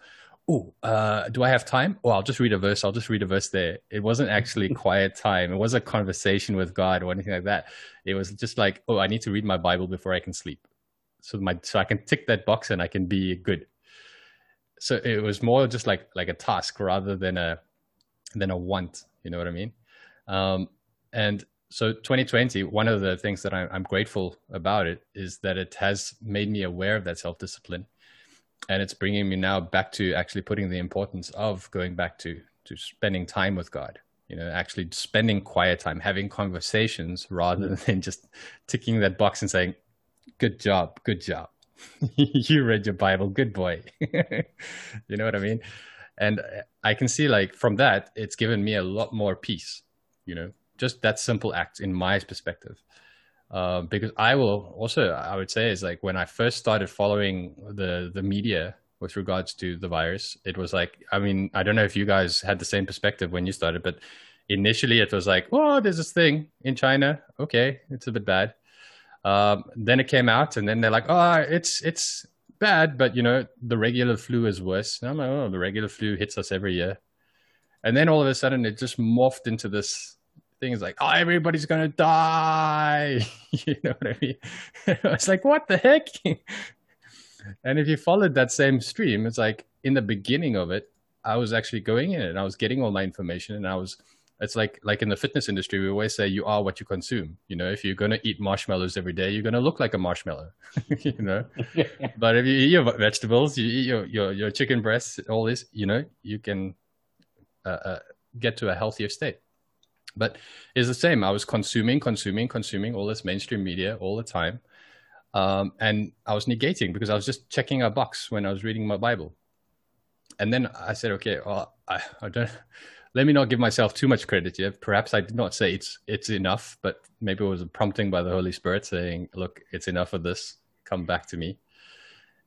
oh, uh, do I have time? Oh, I'll just read a verse. I'll just read a verse there. It wasn't actually quiet time. It wasn't a conversation with God or anything like that. It was just like, oh, I need to read my Bible before I can sleep. So my so I can tick that box and I can be good. So it was more just like like a task rather than a than a want. You know what I mean? Um, and so 2020, one of the things that I'm, I'm grateful about it is that it has made me aware of that self discipline and it's bringing me now back to actually putting the importance of going back to to spending time with god you know actually spending quiet time having conversations rather mm. than just ticking that box and saying good job good job. You read your bible good boy. You know what i mean? And i can see like from that it's given me a lot more peace you know? Just that simple act in my perspective uh, because I will also I would say is like when I first started following the the media with regards to the virus, it was like I mean I don't know if you guys had the same perspective when you started, but initially it was like oh there's this thing in China, okay, it's a bit bad. Um, then it came out, and then they're like oh it's it's bad, but you know the regular flu is worse. And I'm like oh the regular flu hits us every year, and then all of a sudden it just morphed into this things like, oh, everybody's gonna die. you know what I mean? it's like, what the heck? and if you followed that same stream, it's like in the beginning of it, I was actually going in and I was getting all my information and I was it's like like in the fitness industry we always say you are what you consume you know if you're going to eat marshmallows every day you're going to look like a marshmallow you know but if you eat your vegetables you eat your your, your chicken breasts all this you know you can uh, uh, get to a healthier state but it's the same. I was consuming, consuming, consuming all this mainstream media all the time. Um, and I was negating because I was just checking a box when I was reading my Bible. And then I said, okay, well, I, I don't, let me not give myself too much credit here. Perhaps I did not say it's, it's enough, but maybe it was a prompting by the Holy Spirit saying, look, it's enough of this. Come back to me.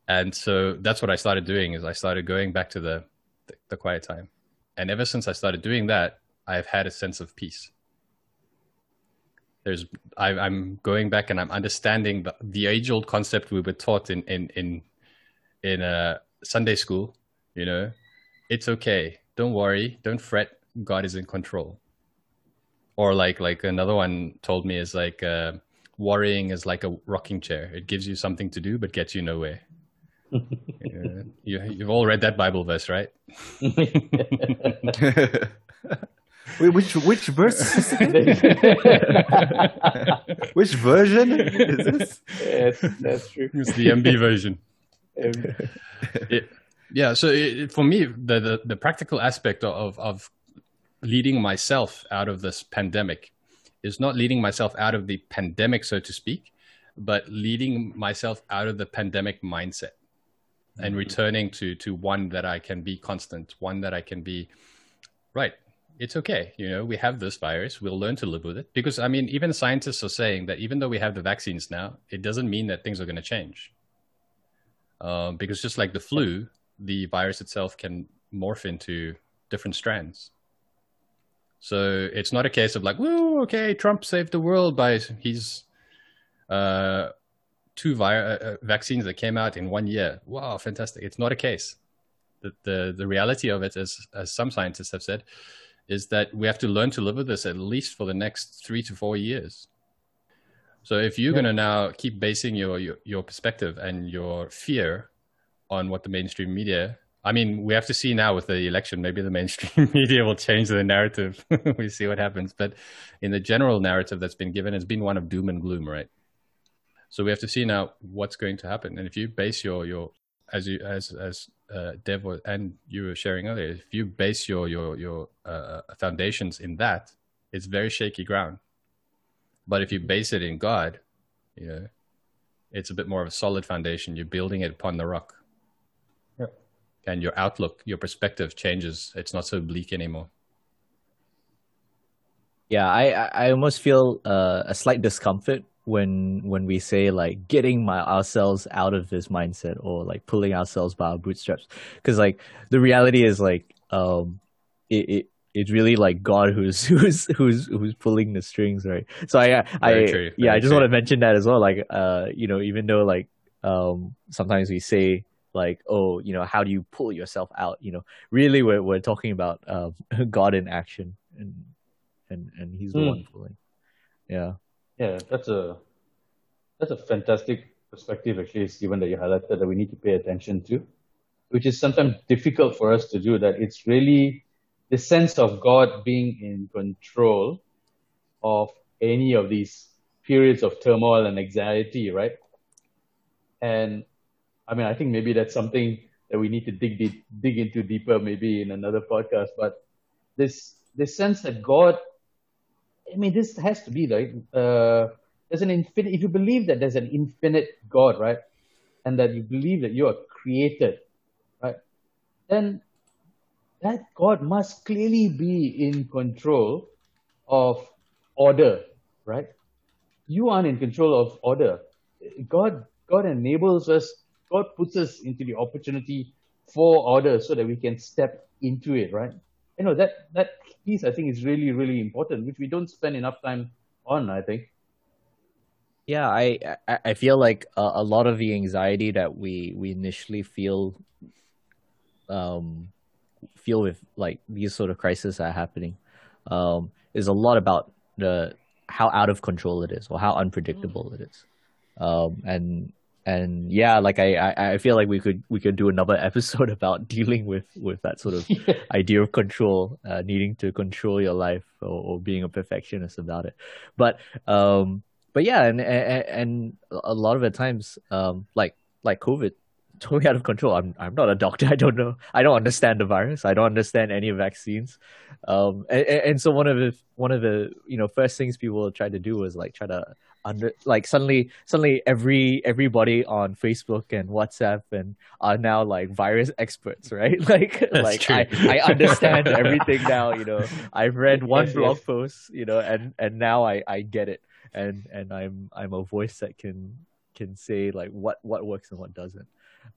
And so that's what I started doing is I started going back to the, the, the quiet time. And ever since I started doing that, I've had a sense of peace. There's, I, am going back and I'm understanding the, the age old concept we were taught in, in, in, in a Sunday school, you know, it's okay. Don't worry. Don't fret. God is in control. Or like, like another one told me is like, uh, worrying is like a rocking chair. It gives you something to do, but gets you nowhere. you, you've all read that Bible verse, right? Wait, which which verse? which version is this? Yes, that's true. It's the MB version. it, yeah, so it, for me, the, the, the practical aspect of of leading myself out of this pandemic is not leading myself out of the pandemic, so to speak, but leading myself out of the pandemic mindset and mm-hmm. returning to to one that I can be constant, one that I can be right it's okay. You know, we have this virus. We'll learn to live with it. Because, I mean, even scientists are saying that even though we have the vaccines now, it doesn't mean that things are going to change. Um, because just like the flu, the virus itself can morph into different strands. So it's not a case of like, whoa, okay, Trump saved the world by his uh, two vi- uh, uh, vaccines that came out in one year. Wow, fantastic! It's not a case. The the, the reality of it, as as some scientists have said, is that we have to learn to live with this at least for the next three to four years. So if you're yeah. going to now keep basing your, your, your perspective and your fear on what the mainstream media, I mean, we have to see now with the election, maybe the mainstream media will change the narrative. we see what happens. But in the general narrative that's been given, it's been one of doom and gloom, right? So we have to see now what's going to happen. And if you base your your as you as as uh, Dev and you were sharing earlier, if you base your your your uh, foundations in that, it's very shaky ground. But if you base it in God, you know, it's a bit more of a solid foundation. You're building it upon the rock. Yep. And your outlook, your perspective changes. It's not so bleak anymore. Yeah, I I I almost feel uh, a slight discomfort when when we say like getting my ourselves out of this mindset or like pulling ourselves by our bootstraps, because like the reality is like um it, it it's really like God who's who's who's who's pulling the strings, right? So I I Very yeah, I just true. want to mention that as well. Like uh, you know, even though like um sometimes we say like oh you know how do you pull yourself out you know really we're, we're talking about um god in action and and and he's the Hmm. one pulling yeah Yeah, that's a that's a fantastic perspective actually, Stephen, that you highlighted that we need to pay attention to, which is sometimes difficult for us to do. That it's really the sense of God being in control of any of these periods of turmoil and anxiety, right? And I mean, I think maybe that's something that we need to dig deep, dig into deeper, maybe in another podcast. But this this sense that God I mean, this has to be like uh, there's an infinite. If you believe that there's an infinite God, right, and that you believe that you are created, right, then that God must clearly be in control of order, right? You aren't in control of order. God, God enables us. God puts us into the opportunity for order so that we can step into it, right? You know that that piece I think is really really important, which we don't spend enough time on. I think. yeah i i, feel like a, a lot of the anxiety that we we initially feel um feel with like these sort of crises are happening um is a lot about the how out of control it is or how unpredictable it is um and and yeah like I, I i feel like we could we could do another episode about dealing with with that sort of idea of control, uh, needing to control your life or, or being a perfectionist about it. But um, but yeah, and, and and a lot of the times, um, like like COVID, totally out of control. I'm I'm not a doctor. I don't know. I don't understand the virus. I don't understand any vaccines. Um, and, and and so one of the one of the you know first things people tried to do was like try to under like suddenly suddenly every everybody on Facebook and WhatsApp and are now like virus experts, right? Like That's like true. I, I understand everything now, you know. I've read one blog post, you know, and and now I I get it. And and I'm I'm a voice that can can say like what what works and what doesn't.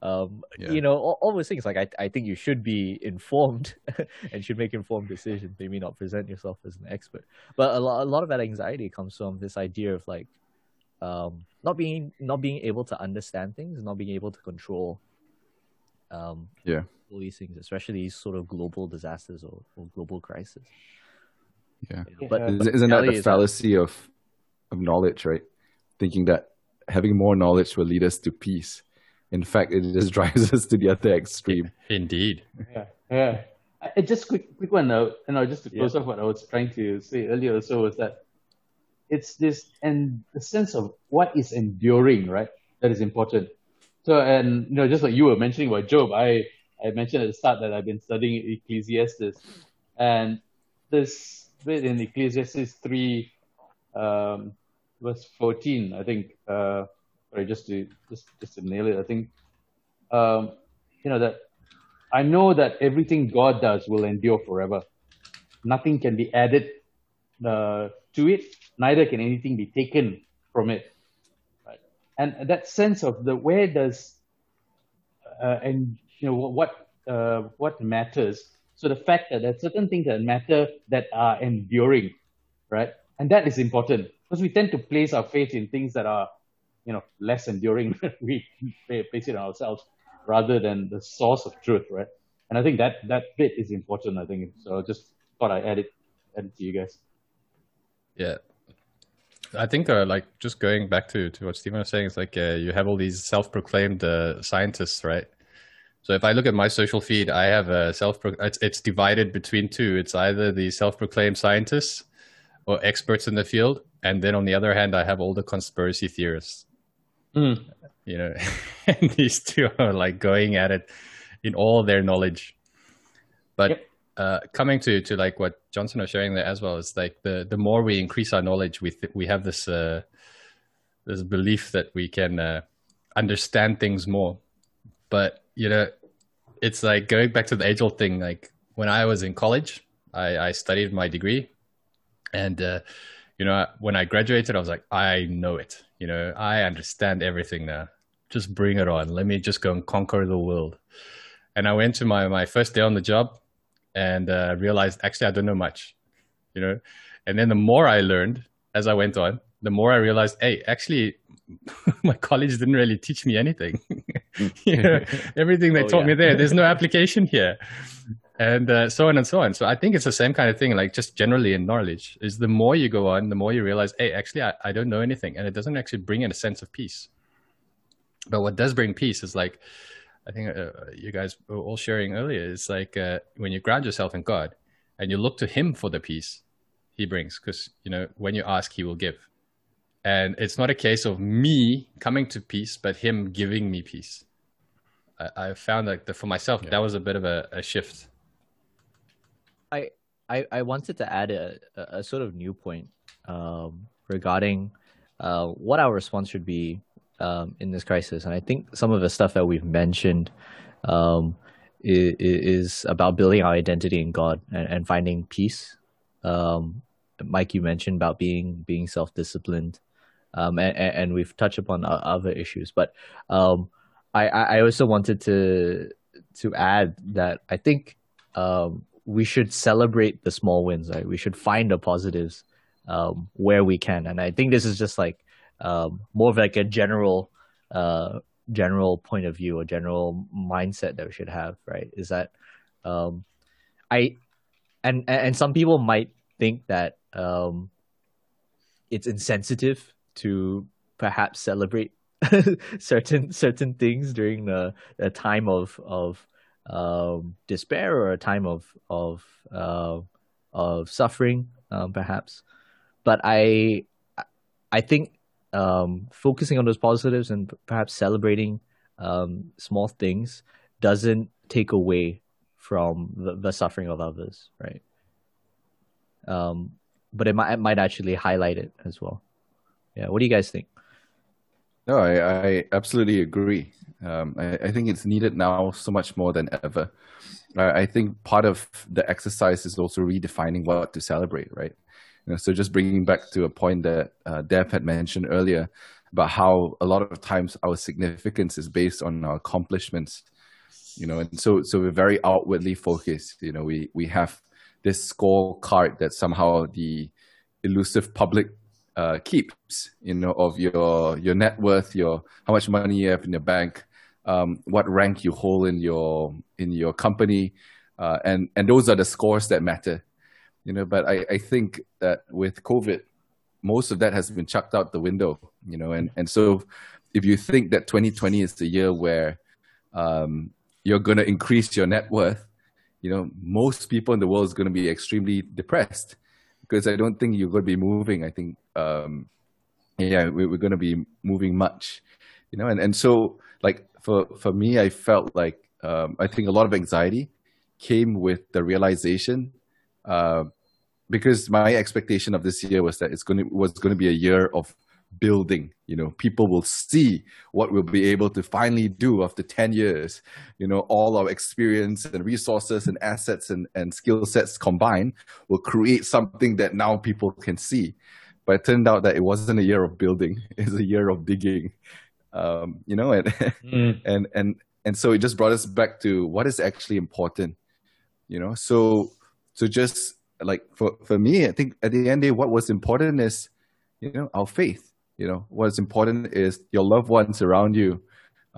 Um Yeah. you know, all, all those things like I I think you should be informed and should make informed decisions. Maybe not present yourself as an expert. But a lot a lot of that anxiety comes from this idea of like um not being not being able to understand things, not being able to control um Yeah. all these things, especially these sort of global disasters or, or global crises. Yeah. But, Yeah. but Isn't isn't that reality the is fallacy of of knowledge, right? Thinking that having more knowledge will lead us to peace. In fact, it just drives us to the other extreme. Indeed. Yeah, yeah. I, I- just quick, quick one. Uh, you know, just to close off what I was trying to say earlier, also was that it's this and the sense of what is enduring, right? That is important. So, and you know, just like you were mentioning about Job, I I mentioned at the start that I've been studying Ecclesiastes, and this bit in Ecclesiastes three, um, verse fourteen, I think. Uh, sorry, just to just just to nail it, I think. Um, you know that I know that everything God does will endure forever. Nothing can be added uh, to it, neither can anything be taken from it. Right? And that sense of the where does uh, and you know what uh, what matters. So the fact that there are certain things that matter that are enduring, right? And that is important because we tend to place our faith in things that are, you know, less enduring. we place it on ourselves rather than the source of truth, right? And I think that that bit is important. I think so. Just thought I add it, add it to you guys. Yeah. I think, uh, like, just going back to, to what Stephen was saying, it's like uh, you have all these self-proclaimed uh, scientists, right? So if I look at my social feed, I have a self. It's, it's divided between two. It's either the self-proclaimed scientists or experts in the field, and then on the other hand, I have all the conspiracy theorists. Mm. You know, and these two are like going at it in all their knowledge. But Yep. uh, coming to to like what Johnson was sharing there as well, is like the the more we increase our knowledge, we th- we have this uh, this belief that we can uh, understand things more. But you know, it's like going back to the age old thing. Like when I was in college, I, I studied my degree, And uh, you know, when I graduated, I was like, I know it. You know, I understand everything now. Just bring it on. Let me just go and conquer the world. And I went to my my first day on the job, and uh, realized actually I don't know much. You know, and then the more I learned as I went on, the more I realized, hey, actually, my college didn't really teach me anything. you know, everything they Oh, taught yeah. me there, there's no application here, and uh, so on and so on. So I think it's the same kind of thing, like just generally in knowledge. Is the more you go on, the more you realize, hey, actually, I, I don't know anything, and it doesn't actually bring in a sense of peace. But what does bring peace is like, I think uh, you guys were all sharing earlier. It's like uh, when you ground yourself in God and you look to Him for the peace He brings, because you know when you ask, He will give. And it's not a case of me coming to peace, but Him giving me peace. I, I found like the, for myself that was a bit of a, a shift. I, I I wanted to add a, a, a sort of new point um, regarding uh, what our response should be um, in this crisis, and I think some of the stuff that we've mentioned um, is, is about building our identity in God and, and finding peace. Um, Mike, you mentioned about being being self disciplined, um, and, and we've touched upon other issues, but um, I I I also wanted to to add that I think um, we should celebrate the small wins. Right, we should find the positives um, where we can, and I think this is just like um, more of like a general uh, general point of view, a general mindset that we should have. Right, is that um, I and and some people might think that um, it's insensitive to perhaps celebrate certain certain things during the, the time of of um, despair or a time of of uh, of suffering, um, perhaps. But I I think um, focusing on those positives and perhaps celebrating um, small things doesn't take away from the, the suffering of others, right? Um, but it might it might actually highlight it as well. Yeah, what do you guys think? No, I, I absolutely agree. Um, I, I think it's needed now so much more than ever. I, I think part of the exercise is also redefining what to celebrate, right? You know, so just bringing back to a point that uh, Dev had mentioned earlier about how a lot of times our significance is based on our accomplishments, you know, and so so we're very outwardly focused. You know, we we have this scorecard that somehow the elusive public uh, keeps, you know, of your your net worth, your how much money you have in your bank, um, what rank you hold in your in your company, uh, and and those are the scores that matter, you know. But I, I think that with COVID, most of that has been chucked out the window, you know, and and so if you think that 2020 is the year where um, you're going to increase your net worth, you know, most people in the world is going to be extremely depressed because I don't think you're going to be moving. I think, um, yeah, we, we're going to be moving much, you know, and, and so like for, for me, I felt like, um, I think a lot of anxiety came with the realization, uh, because my expectation of this year was that it's going to, was going to be a year of building, you know, people will see what we'll be able to finally do after 10 years, you know, all our experience and resources and assets and, and skill sets combined will create something that now people can see. But it turned out that it wasn't a year of building; it's a year of digging. Um, you know, and Mm. and and and so it just brought us back to what is actually important. You know, so so just like for for me, I think at the end of the day, what was important is, you know, our faith. You know, what's important is your loved ones around you,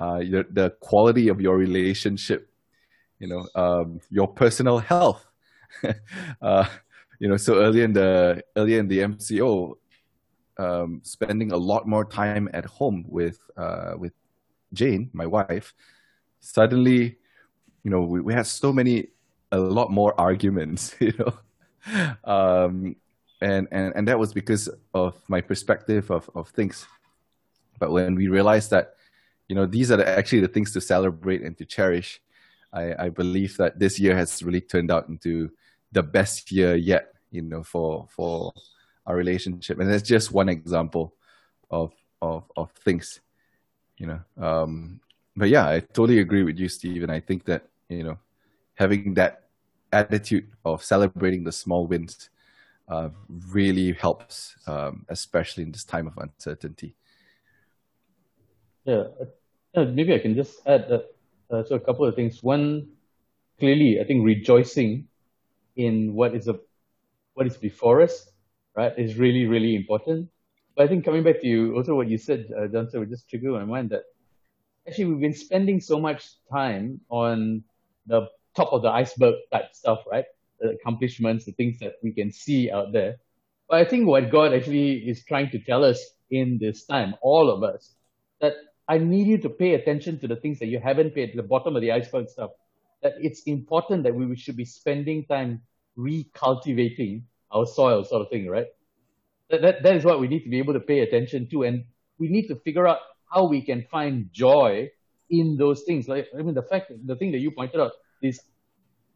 uh, your, the quality of your relationship. You know, um, your personal health. uh, you know, so earlier in the earlier in the MCO, um, spending a lot more time at home with uh, with Jane, my wife. Suddenly, you know, we, we had so many, a lot more arguments. You know, um, and and and that was because of my perspective of of things. But when we realized that, you know, these are the, actually the things to celebrate and to cherish, I, I believe that this year has really turned out into the best year yet. You know, for for our relationship, and that's just one example of of of things. You know, um, but yeah, I totally agree with you, Steve, and I think that you know, having that attitude of celebrating the small wins uh, really helps, um, especially in this time of uncertainty. Yeah, uh, maybe I can just add uh, uh, so a couple of things. One, clearly, I think rejoicing in what is a what is before us, right, is really really important. But I think coming back to you, also what you said, uh, Johnson, would just trigger my mind that actually we've been spending so much time on the top of the iceberg type stuff, right? The accomplishments, the things that we can see out there. But I think what God actually is trying to tell us in this time, all of us, that I need you to pay attention to the things that you haven't paid, the bottom of the iceberg stuff. That it's important that we should be spending time recultivating our soil, sort of thing, right? That, that, that is what we need to be able to pay attention to. And we need to figure out how we can find joy in those things. Like, I mean, the fact, the thing that you pointed out is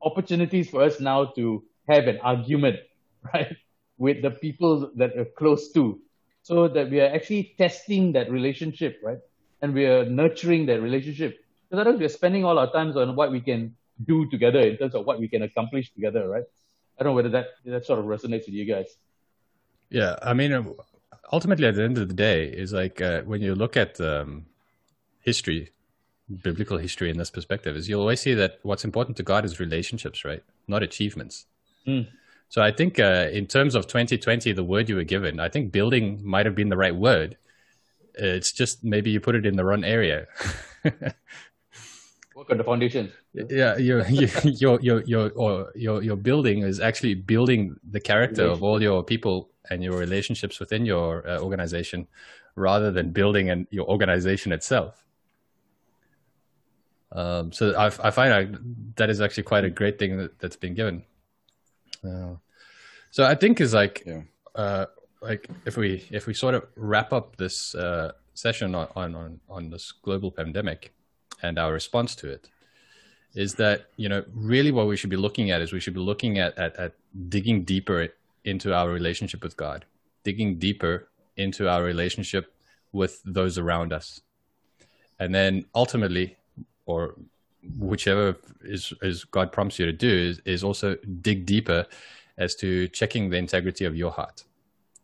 opportunities for us now to have an argument, right, with the people that are close to, so that we are actually testing that relationship, right, and we are nurturing that relationship. Because otherwise, we're spending all our times on what we can do together in terms of what we can accomplish together, right? I don't know whether that that sort of resonates with you guys. Yeah, I mean, ultimately, at the end of the day, is like uh, when you look at um, history, biblical history in this perspective, is you'll always see that what's important to God is relationships, right? Not achievements. Mm. So I think uh, in terms of 2020, the word you were given, I think building might have been the right word. It's just maybe you put it in the wrong area. Work on the foundation. Yeah, your your your your or your your building is actually building the character of all your people and your relationships within your uh, organization, rather than building an, your organization itself. Um, so I, I find I, that is actually quite a great thing that, that's been given. Uh, so I think is like, Yeah. uh, like if we if we sort of wrap up this uh, session on, on on this global pandemic and our response to it, is that you know really what we should be looking at is we should be looking at at, at digging deeper into our relationship with God, digging deeper into our relationship with those around us, and then ultimately, or whichever is is God prompts you to do, is, is also dig deeper as to checking the integrity of your heart.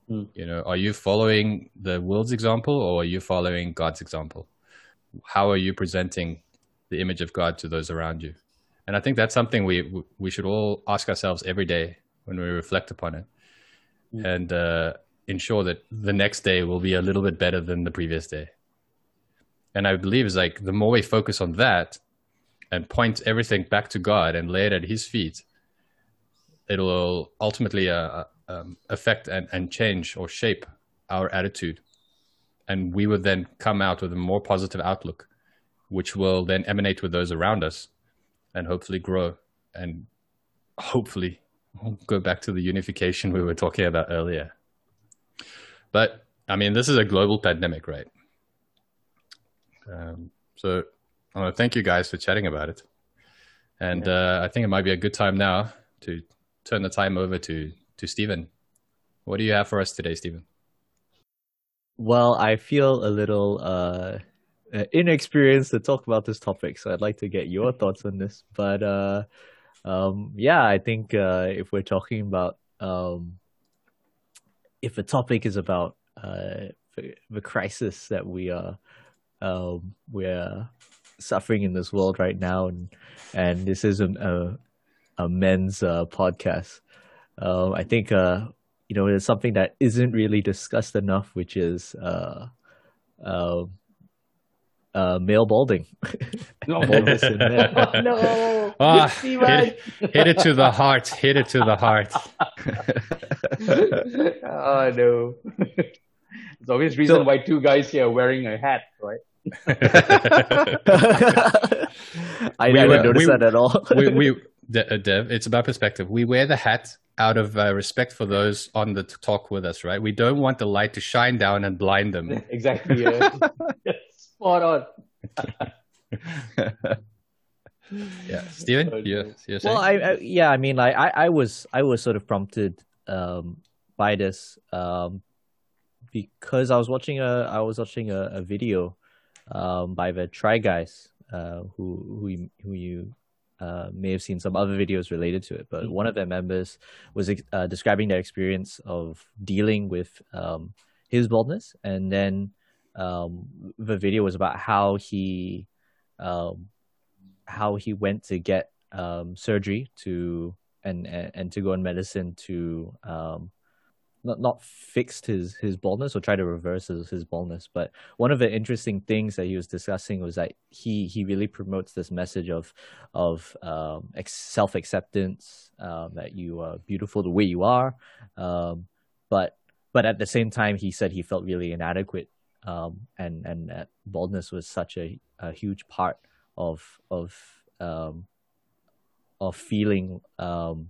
Mm. You know, are you following the world's example or are you following God's example? How are you presenting the image of God to those around you? And I think that's something we we should all ask ourselves every day when we reflect upon it, Mm. and uh, ensure that the next day will be a little bit better than the previous day. And I believe is like the more we focus on that and point everything back to God and lay it at His feet, it will ultimately uh, um, affect and, and change or shape our attitude. And we would then come out with a more positive outlook, which will then emanate with those around us and hopefully grow and hopefully go back to the unification we were talking about earlier. But I mean, this is a global pandemic, right? Um, so I want to thank you guys for chatting about it. And uh, I think it might be a good time now to turn the time over to to Stephen. What do you have for us today, Stephen? Well, I feel a little uh, inexperienced to talk about this topic, so I'd like to get your thoughts on this. But uh, um, yeah, I think uh, if we're talking about um, if a topic is about uh, the, the crisis that we are um, we're suffering in this world right now, and and this isn't a a men's uh, podcast. Um, I think uh, you know, there's something that isn't really discussed enough, which is uh, uh, uh, male balding. No. Baldness in men. Oh, no. Ah, hit, hit it to the heart. Hit it to the heart. oh no. There's always reason So- why two guys here are wearing a hat, right? I We didn't were- notice we- that at all. we, we De- uh, Dev, it's about perspective. We wear the hat out of uh, respect for those on the t- talk with us, right? We don't want the light to shine down and blind them. Exactly. Yeah. Spot on. Yeah, Stephen, you, you're saying? well, I, I yeah, I mean, like I, I was I was sort of prompted um, by this um, because I was watching a I was watching a, a video um, by the Try Guys uh, who who you, who you uh, may have seen some other videos related to it, but mm-hmm. one of their members was uh, describing their experience of dealing with um, his baldness, and then um, the video was about how he um, how he went to get um, surgery to and, and, and to go on medicine to um, not not fixed his his baldness or try to reverse his, his baldness. But one of the interesting things that he was discussing was that he he really promotes this message of of um, self acceptance um, that you are beautiful the way you are, um, but but at the same time he said he felt really inadequate um, and and that baldness was such a, a huge part of of um, of feeling um,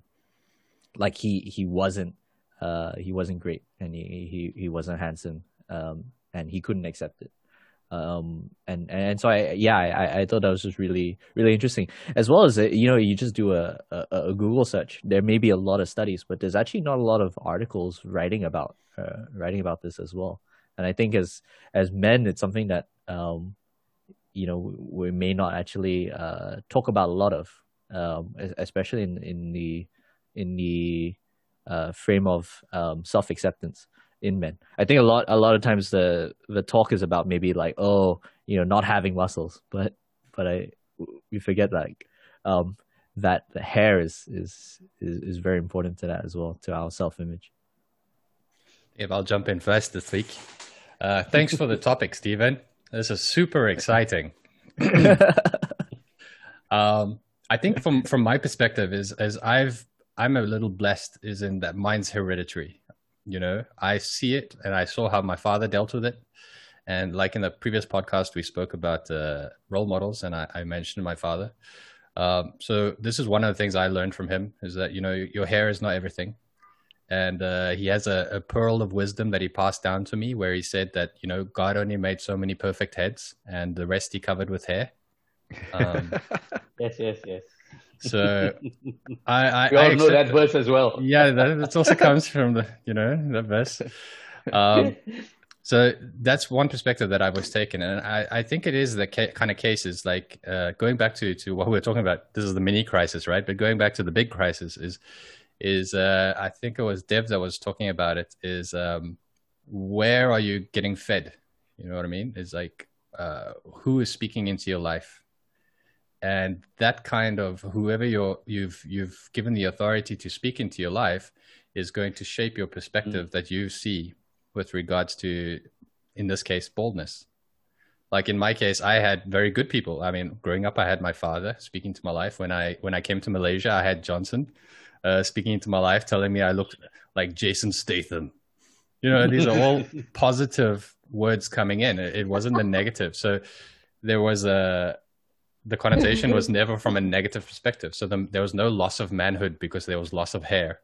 like he he wasn't uh, he wasn't great and he he, he wasn't handsome um, and he couldn't accept it. Um, and and so I yeah I, I thought that was just really really interesting. As well as uh, you know you just do a, a, a Google search. There may be a lot of studies but there's actually not a lot of articles writing about uh, writing about this as well. And I think as as men, it's something that um, you know we may not actually uh, talk about a lot of, um, especially in in the in the uh, frame of um, self acceptance in men. I think a lot a lot of times the the talk is about maybe like oh you know not having muscles, but but I we forget like um, that the hair is, is is is very important to that as well to our self image. If I'll jump in first this week. Uh, thanks for the topic, Stephen. This is super exciting. um, I think from from my perspective is as I've I'm a little blessed is in that mine's hereditary. You know, I see it and I saw how my father dealt with it. And like in the previous podcast, we spoke about uh, role models, and I, I mentioned my father. Um, so this is one of the things I learned from him is that you know your hair is not everything and uh, he has a, a, pearl of wisdom that he passed down to me where he said that you know god only made so many perfect heads and the rest he covered with hair um, yes yes yes so i i, we all I know that verse as well yeah that, that also comes from the you know that verse um, so that's one perspective that i was taken and i, I think it is the ca- kind of cases like uh, going back to to what we we're talking about this is the mini crisis right but going back to the big crisis is is uh, I think it was Dev that was talking about it. Is um, where are you getting fed? You know what I mean? Is like uh, who is speaking into your life, and that kind of whoever you're you've you've given the authority to speak into your life is going to shape your perspective mm. that you see with regards to, in this case, boldness. Like in my case, I had very good people. I mean, growing up, I had my father speaking to my life. When I when I came to Malaysia, I had Johnson uh, speaking into my life, telling me I looked like Jason Statham. You know, these are all positive words coming in. It, it wasn't the negative. So there was a the connotation was never from a negative perspective. So the, there was no loss of manhood because there was loss of hair.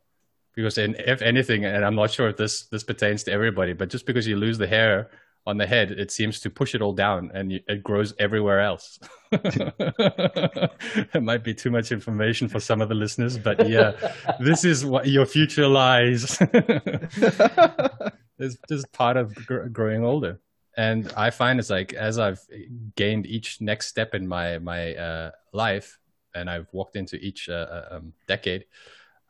Because in, if anything, and I'm not sure if this this pertains to everybody, but just because you lose the hair on the head, it seems to push it all down and it grows everywhere else. it might be too much information for some of the listeners, but yeah, this is what your future lies. it's just part of gr- growing older. And I find it's like as I've gained each next step in my my uh, life, and I've walked into each uh, uh um, decade,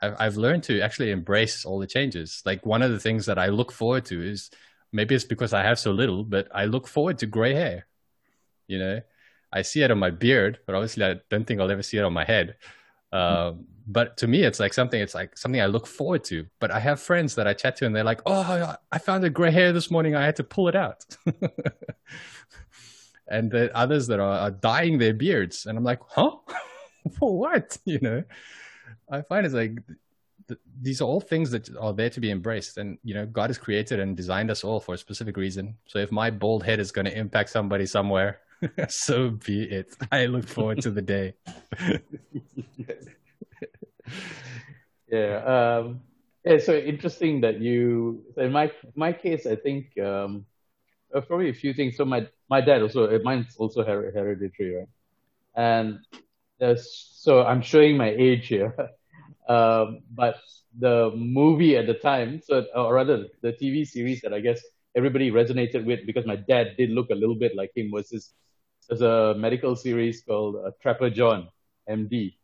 I've, I've learned to actually embrace all the changes. Like one of the things that I look forward to is maybe it's because I have so little, but I look forward to gray hair. You know, I see it on my beard, but obviously I don't think I'll ever see it on my head. Um, but to me, it's like something. It's like something I look forward to. But I have friends that I chat to, and they're like, "Oh, I found a gray hair this morning. I had to pull it out." and the others that are, are dyeing their beards, and I'm like, "Huh? For what?" You know. I find it's like these are all things that are there to be embraced and you know god has created and designed us all for a specific reason so if my bald head is going to impact somebody somewhere so be it. I look forward to the day. Yeah um yeah so interesting that you in my my case i think um uh, probably a few things. So my my dad also uh, mine's also her- hereditary right? And there's so i'm showing my age here um, but the movie at the time, so or rather the TV series that I guess everybody resonated with because my dad did look a little bit like him was this there's a medical series called uh, Trapper John, MD.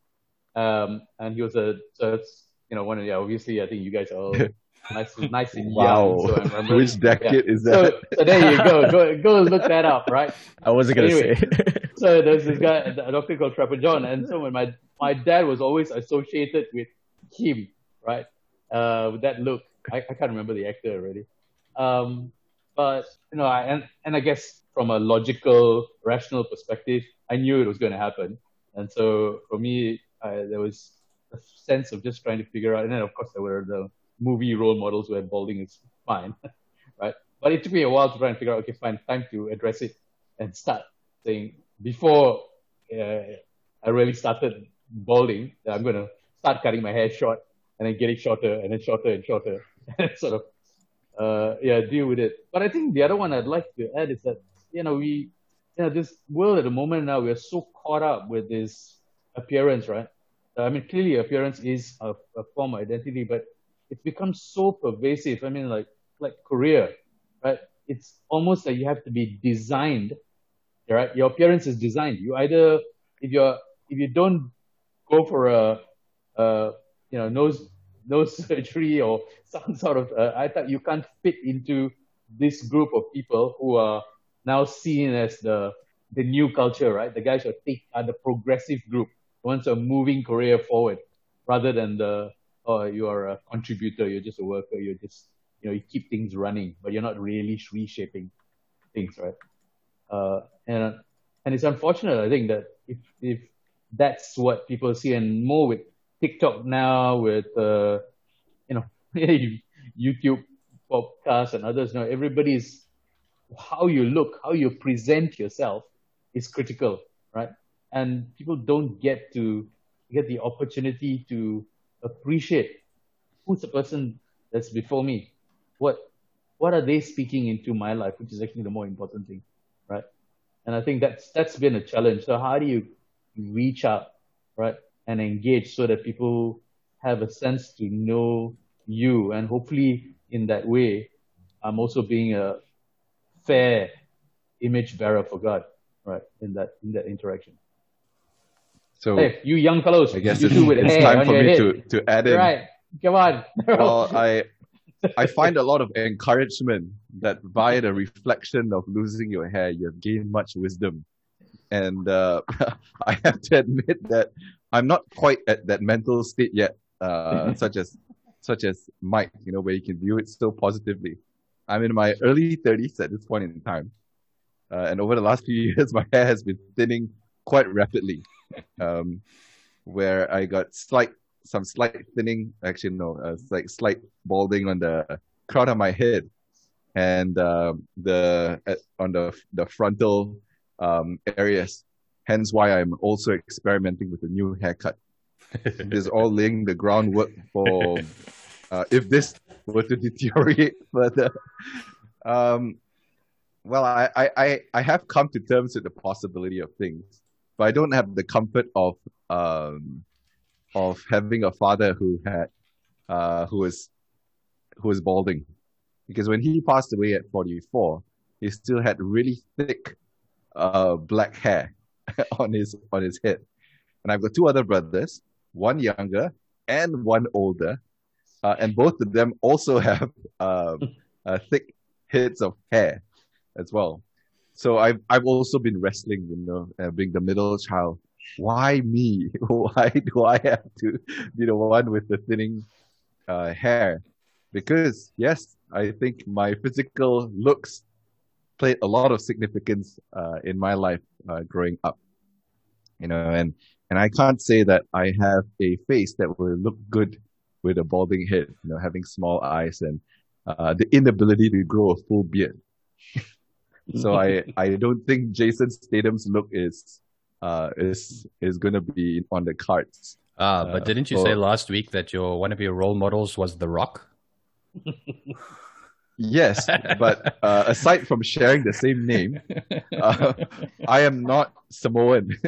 Um, and he was a so it's you know one of yeah obviously I think you guys are all nice nice and Wow. young. So I remember, Which decade is So, that? so there you go. Go go look that up, right? I wasn't gonna Anyway. say. So there's this guy, a doctor called Trapper John, and so when my my dad was always associated with him, right? Uh, with that look. I, I can't remember the actor already. Um, but you know, I, and and I guess from a logical, rational perspective, I knew it was going to happen, and so for me, I, there was a sense of just trying to figure out. And then of course there were the movie role models where balding is fine, right? But it took me a while to try and figure out. Okay, fine, time to address it and start saying before uh, I really started balding, that I'm gonna start cutting my hair short and then get it shorter and then shorter and shorter and sort of uh, yeah deal with it. But I think the other one I'd like to add is that you know we you know this world at the moment now we're so caught up with this appearance, right? I mean clearly appearance is a, a form of identity, but it's become so pervasive. I mean like like Korea, right? It's almost like you have to be designed right? Your appearance is designed. You either if you're if you don't go for a, a you know nose nose surgery or some sort of uh, I thought you can't fit into this group of people who are now seen as the the new culture, right? The guys who take, are the progressive group, the ones who are moving Korea forward, rather than the oh you are a contributor, you're just a worker, you're just you know you keep things running, but you're not really reshaping things, right? Uh, and and it's unfortunate, I think, that if if that's what people see, and more with TikTok now, with uh, you know YouTube podcasts and others, now everybody's how you look, how you present yourself is critical, right? And people don't get to get the opportunity to appreciate who's the person that's before me, what what are they speaking into my life, which is actually the more important thing, right? And I think that's that's been a challenge. So how do you reach out, right, and engage so that people have a sense to know you, and hopefully in that way, I'm also being a fair image bearer for God, right, in that in that interaction. So Hey, you young fellows, I guess you it's, it's time for me head. to, to add in. Right, come on. Well, I I find a lot of encouragement that via the reflection of losing your hair, you have gained much wisdom. And uh, I have to admit that I'm not quite at that mental state yet, uh, such as such as Mike, you know, where you can view it so positively. I'm in my early 30s at this point in time. Uh, and over the last few years, my hair has been thinning quite rapidly, um, where I got slight some slight thinning, actually no, uh, like slight balding on the crown of my head, and um, the uh, on the the frontal um, areas. Hence, why I'm also experimenting with a new haircut. this is all laying the groundwork for uh, if this were to deteriorate further. Um, well, I, I, I, have come to terms with the possibility of things, but I don't have the comfort of um, of having a father who had uh, who was who was balding, because when he passed away at 44, he still had really thick uh, black hair on his on his head, and I've got two other brothers, one younger and one older, uh, and both of them also have um, uh, thick heads of hair as well. So I've I've also been wrestling, you know, uh, being the middle child. Why me? Why do I have to be the one with the thinning uh, hair? Because yes, I think my physical looks played a lot of significance uh, in my life uh, growing up. You know, and and I can't say that I have a face that will look good with a balding head. You know, having small eyes and uh, the inability to grow a full beard. so I I don't think Jason Statham's look is uh is is gonna be on the cards. Ah, but Uh, didn't you for- say last week that your one of your role models was The Rock? Yes, but uh, aside from sharing the same name, uh, I am not Samoan.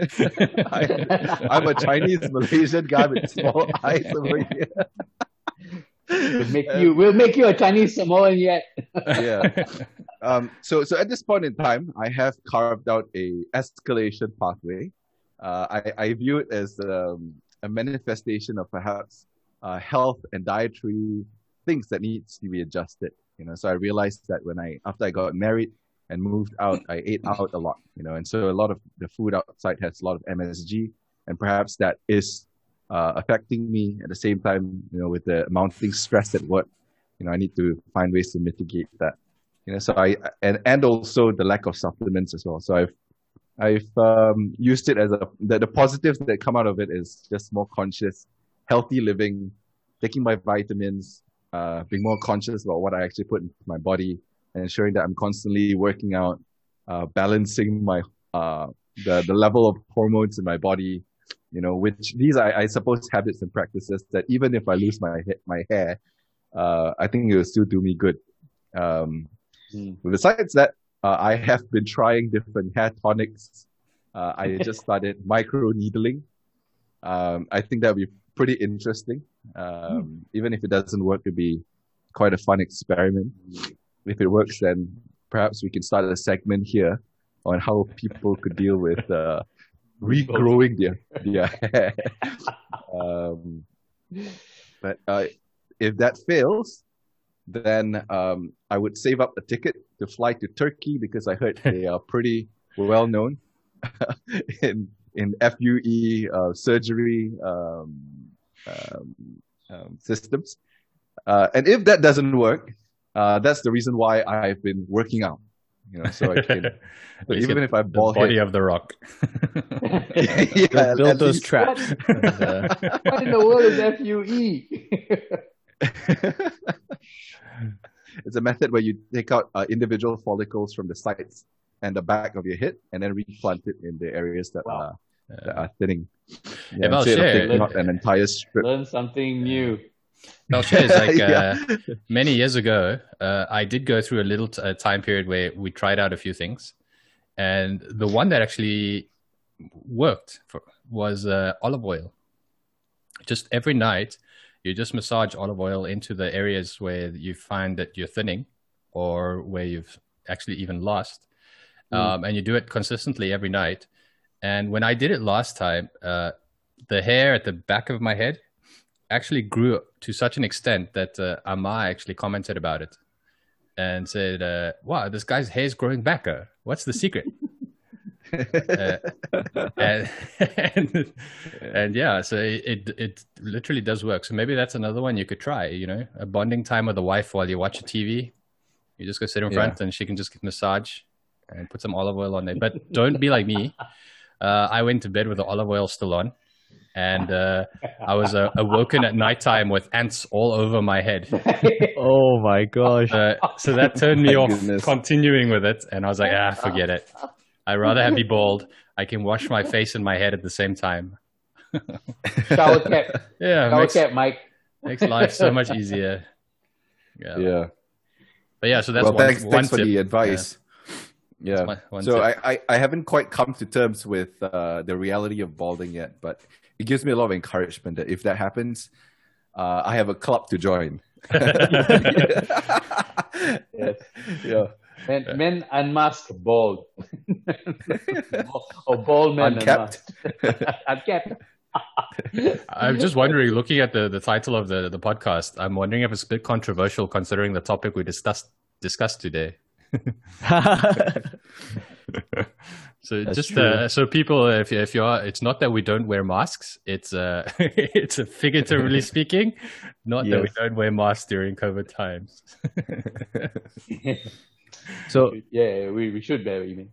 I, I'm a Chinese Malaysian guy with small eyes over here. We'll make you, we'll make you a Chinese Samoan yet. yeah. Um, so, so at this point in time, I have carved out a escalation pathway. Uh, I, I view it as um, a manifestation of perhaps uh, health and dietary things that needs to be adjusted. You know, so I realized that when I after I got married and moved out, I ate out a lot. You know, and so a lot of the food outside has a lot of MSG, and perhaps that is uh, affecting me at the same time. You know, with the mounting stress at work, you know, I need to find ways to mitigate that. You know, so I and and also the lack of supplements as well. So I've I've um, used it as a the, the positives that come out of it is just more conscious, healthy living, taking my vitamins, uh, being more conscious about what I actually put into my body, and ensuring that I'm constantly working out, uh, balancing my uh, the the level of hormones in my body, you know, which these are I suppose habits and practices that even if I lose my my hair, uh, I think it will still do me good. Um, Mm. Besides that, uh, I have been trying different hair tonics. Uh, I just started micro needling. Um, I think that would be pretty interesting. Um, Even if it doesn't work, it'd be quite a fun experiment. If it works, then perhaps we can start a segment here on how people could deal with uh, regrowing their, hair. um, but uh, if that fails, then um, I would save up a ticket to fly to Turkey because I heard they are pretty well known in in FUE uh, surgery um, um, um, systems. Uh, and if that doesn't work, uh, that's the reason why I've been working out. You know, so I can so even if I the ball body head, of the rock. yeah, Build, build those least- traps. and, uh, what in the world is FUE? it's a method where you take out uh, individual follicles from the sides and the back of your head and then replant it in the areas that Wow. are that are thinning. Yeah, well, instead of share. taking an entire strip. Learn something new. No, sure. It's like Yeah. uh, many years ago, uh, I did go through a little t- a time period where we tried out a few things, and the one that actually worked for, was uh, olive oil. Just every night, you just massage olive oil into the areas where you find that you're thinning, or where you've actually even lost, um, and you do it consistently every night. And when I did it last time, uh, the hair at the back of my head actually grew to such an extent that uh, Amma actually commented about it and said, uh, "Wow, this guy's hair is growing back. Uh, what's the secret?" uh, and, and and yeah, so it it literally does work. So maybe that's another one you could try. You know, a bonding time with the wife while you watch a TV. You just go sit in Yeah. front, and she can just get massage and put some olive oil on there. But don't be like me. Uh, I went to bed with the olive oil still on, and uh, I was uh, awoken at nighttime with ants all over my head. oh my gosh. Uh, so that turned me off goodness. continuing with it, and I was like, ah, forget it. I'd rather have be bald. I can wash my face and my head at the same time. Shower cap. Yeah, Shower makes, cap, Mike. makes life so much easier. Yeah. yeah. But yeah, so that's well, one, thanks, one thanks for the advice. Yeah. One- one so tip. I, I, I haven't quite come to terms with uh, the reality of balding yet, but it gives me a lot of encouragement that if that happens, uh, I have a club to join. Yes. Yeah. Men, men unmasked bald. or bald men Unkept. unmasked. Unkept. I'm just wondering, looking at the, the title of the, the podcast, I'm wondering if it's a bit controversial considering the topic we discussed discussed today. So That's just uh, so people, if you, if you are, it's not that we don't wear masks. It's uh, it's a figuratively speaking, not that we don't wear masks during COVID times. so yeah, we, we should bear, mean.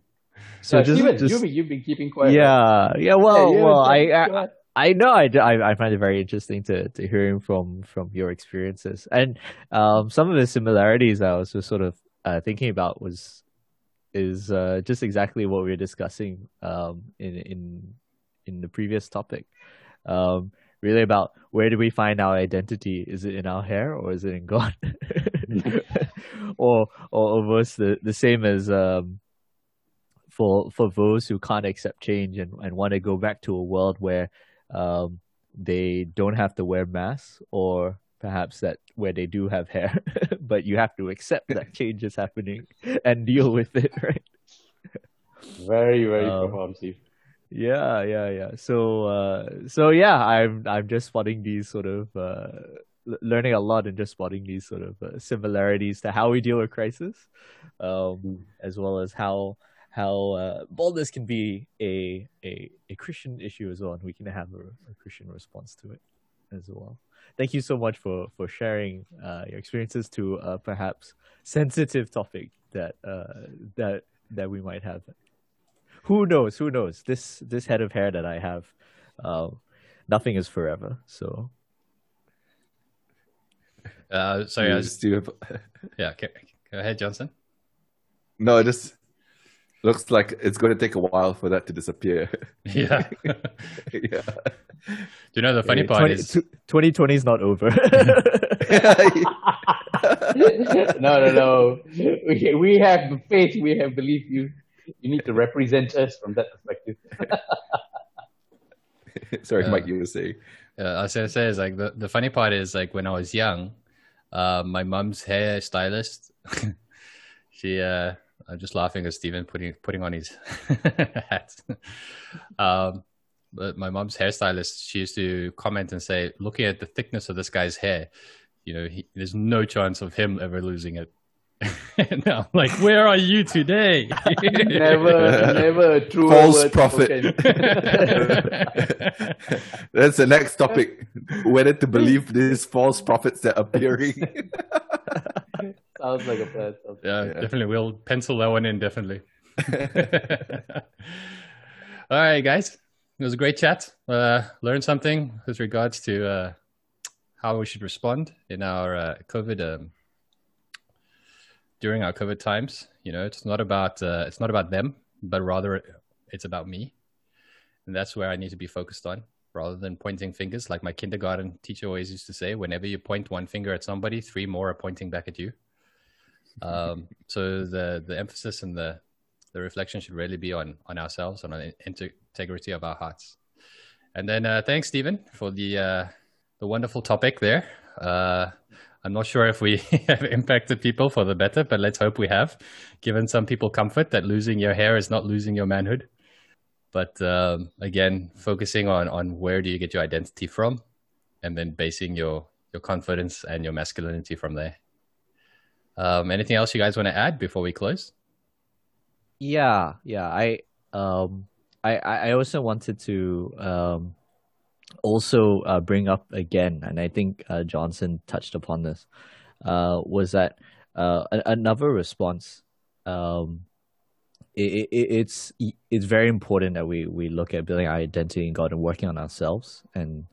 so Uh, just, Stephen, just you've, been, you've been keeping quiet. right? yeah yeah well Yeah, yeah, well I, I. I know I, I, I find it very interesting to, to hearing from from your experiences and um, some of the similarities I was just sort of uh, thinking about was is uh, just exactly what we were discussing um, in in in the previous topic. Um, really about where do we find our identity? Is it in our hair or is it in God? or or almost the, the same as um, for for those who can't accept change and, and want to go back to a world where um, they don't have to wear masks or perhaps that where they do have hair but you have to accept that change is happening and deal with it right Very, very Um, profound, Steve. yeah, yeah, yeah. So, uh, so yeah, I'm I'm just spotting these sort of uh, learning a lot and just spotting these sort of uh, similarities to how we deal with crisis, um, as well as how how uh, boldness can be a, a a Christian issue as well, and we can have a, a Christian response to it as well. Thank you so much for for sharing uh, your experiences to a perhaps sensitive topic that uh, that that we might have. Who knows? Who knows? This this head of hair that I have, uh, nothing is forever. So Uh, sorry, I You was, still have- yeah. Go, go ahead, Johnson. no, it just looks like it's going to take a while for that to disappear. Yeah. yeah. Do you know the funny part 20, is 2020 is not over. no, no, no. We, we have faith. We have belief. You you need to represent us from that perspective. Sorry, Uh, Mike, you were saying. uh, I was gonna say is like the, the funny part is like when I was young, uh, my mom's hair stylist, she uh, I'm just laughing at Stephen putting putting on his hat. um, but my mom's hairstylist, she used to comment and say, looking at the thickness of this guy's hair, you know, he, there's no chance of him ever losing it. and I'm like, where are you today? never, never a true False prophet. That's the next topic. Whether to believe these false prophets that are appearing. Sounds like a plan. Sounds- Yeah, Yeah. definitely. We'll pencil that one in, definitely. All right, guys. It was a great chat. Uh, learned something with regards to uh, how we should respond in our uh, COVID um, during our COVID times. You know, it's not about uh, it's not about them, but rather it's about me, and that's where I need to be focused on, rather than pointing fingers. Like my kindergarten teacher always used to say, whenever you point one finger at somebody, three more are pointing back at you. Um, so the the emphasis and the the reflection should really be on on ourselves on the integrity of our hearts. And then uh, thanks, Stephen, for the uh, the wonderful topic there. Uh, I'm not sure if we have impacted people for the better, but let's hope we have, given some people comfort that losing your hair is not losing your manhood. But um, again, focusing on on where do you get your identity from, and then basing your your confidence and your masculinity from there. Um, anything else you guys want to add before we close? Yeah, yeah. I um I I also wanted to um also uh, bring up again, and I think uh, Johnson touched upon this, uh, was that uh, another response. Um, it, it, it's it's very important that we we look at building our identity in God and working on ourselves. And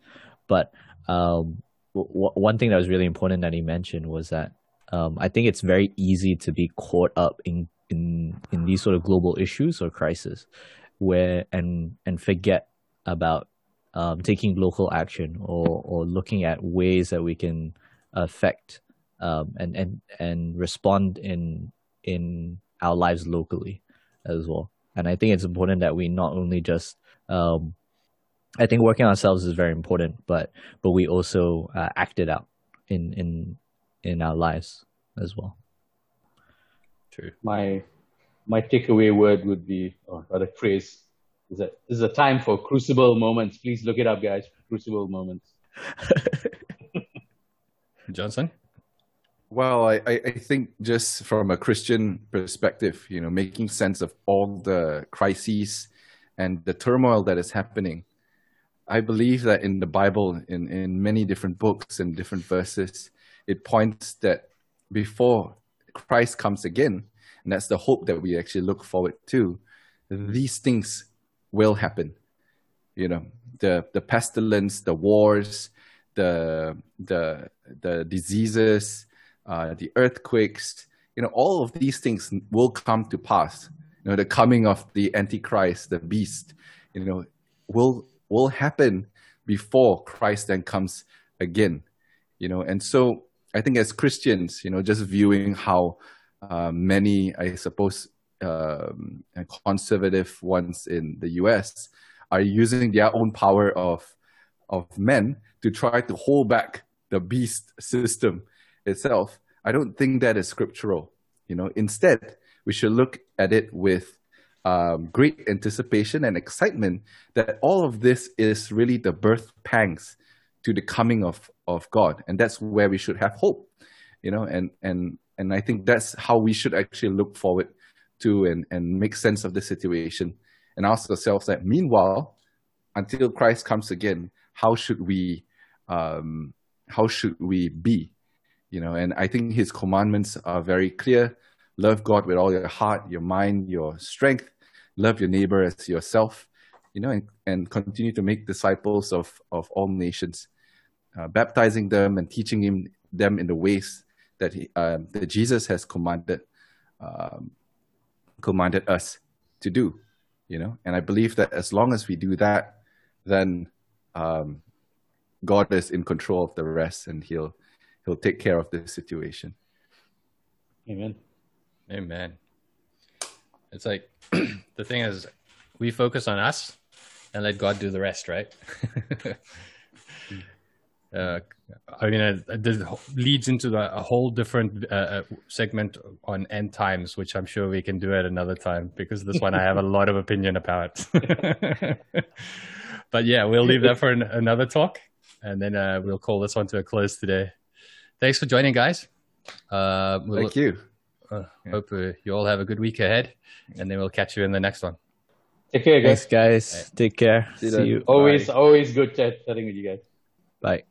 but um, w- one thing that was really important that he mentioned was that um, I think it's very easy to be caught up in in in these sort of global issues or crises, where and and forget about um, taking local action or or looking at ways that we can affect um, and and and respond in in our lives locally as well. And I think it's important that we not only just um, I think working on ourselves is very important, but but we also uh, act it out in in in our lives as well. True. My my takeaway word would be, or rather phrase, is that this is a time for crucible moments. Please look it up, guys. Crucible moments. Johnson? Well, I, I I think just from a Christian perspective, you know, making sense of all the crises and the turmoil that is happening, I believe that in the Bible, in, in many different books and different verses, it points that before Christ comes again, and that's the hope that we actually look forward to, these things will happen. You know, the the pestilence, the wars, the the the diseases, uh, the earthquakes, you know, all of these things will come to pass. You know, the coming of the Antichrist, the beast, you know, will will happen before Christ then comes again. You know, and so I think as Christians, you know, just viewing how uh, many, I suppose, um, conservative ones in the U.S. are using their own power of of men to try to hold back the beast system itself. I don't think that is scriptural. You know, instead, we should look at it with um, great anticipation and excitement that all of this is really the birth pangs to the coming of, of God. And that's where we should have hope, you know, and, and, and I think that's how we should actually look forward to and, and make sense of the situation and ask ourselves that meanwhile, until Christ comes again, how should we, um, how should we be? You know, and I think his commandments are very clear. Love God with all your heart, your mind, your strength. Love your neighbor as yourself, you know, and, and continue to make disciples of, of all nations, uh, baptizing them and teaching him, them in the ways that, he, uh, that Jesus has commanded, um, commanded us to do, you know. And I believe that as long as we do that, then um, God is in control of the rest, and He'll He'll take care of the situation. Amen. Amen. It's like the thing is, we focus on us and let God do the rest, right? uh, I mean, uh, this leads into the, a whole different uh, uh, segment on end times, which I'm sure we can do at another time because this one I have a lot of opinion about. but yeah, we'll leave that for an, another talk, and then uh, we'll call this one to a close today. Thanks for joining, guys. Uh, we'll, Thank you. uh, hope uh, you all have a good week ahead, and then we'll catch you in the next one. Take care, guys. Thanks, guys. Take care. See See you. Always, always good chat chatting with you guys. Bye.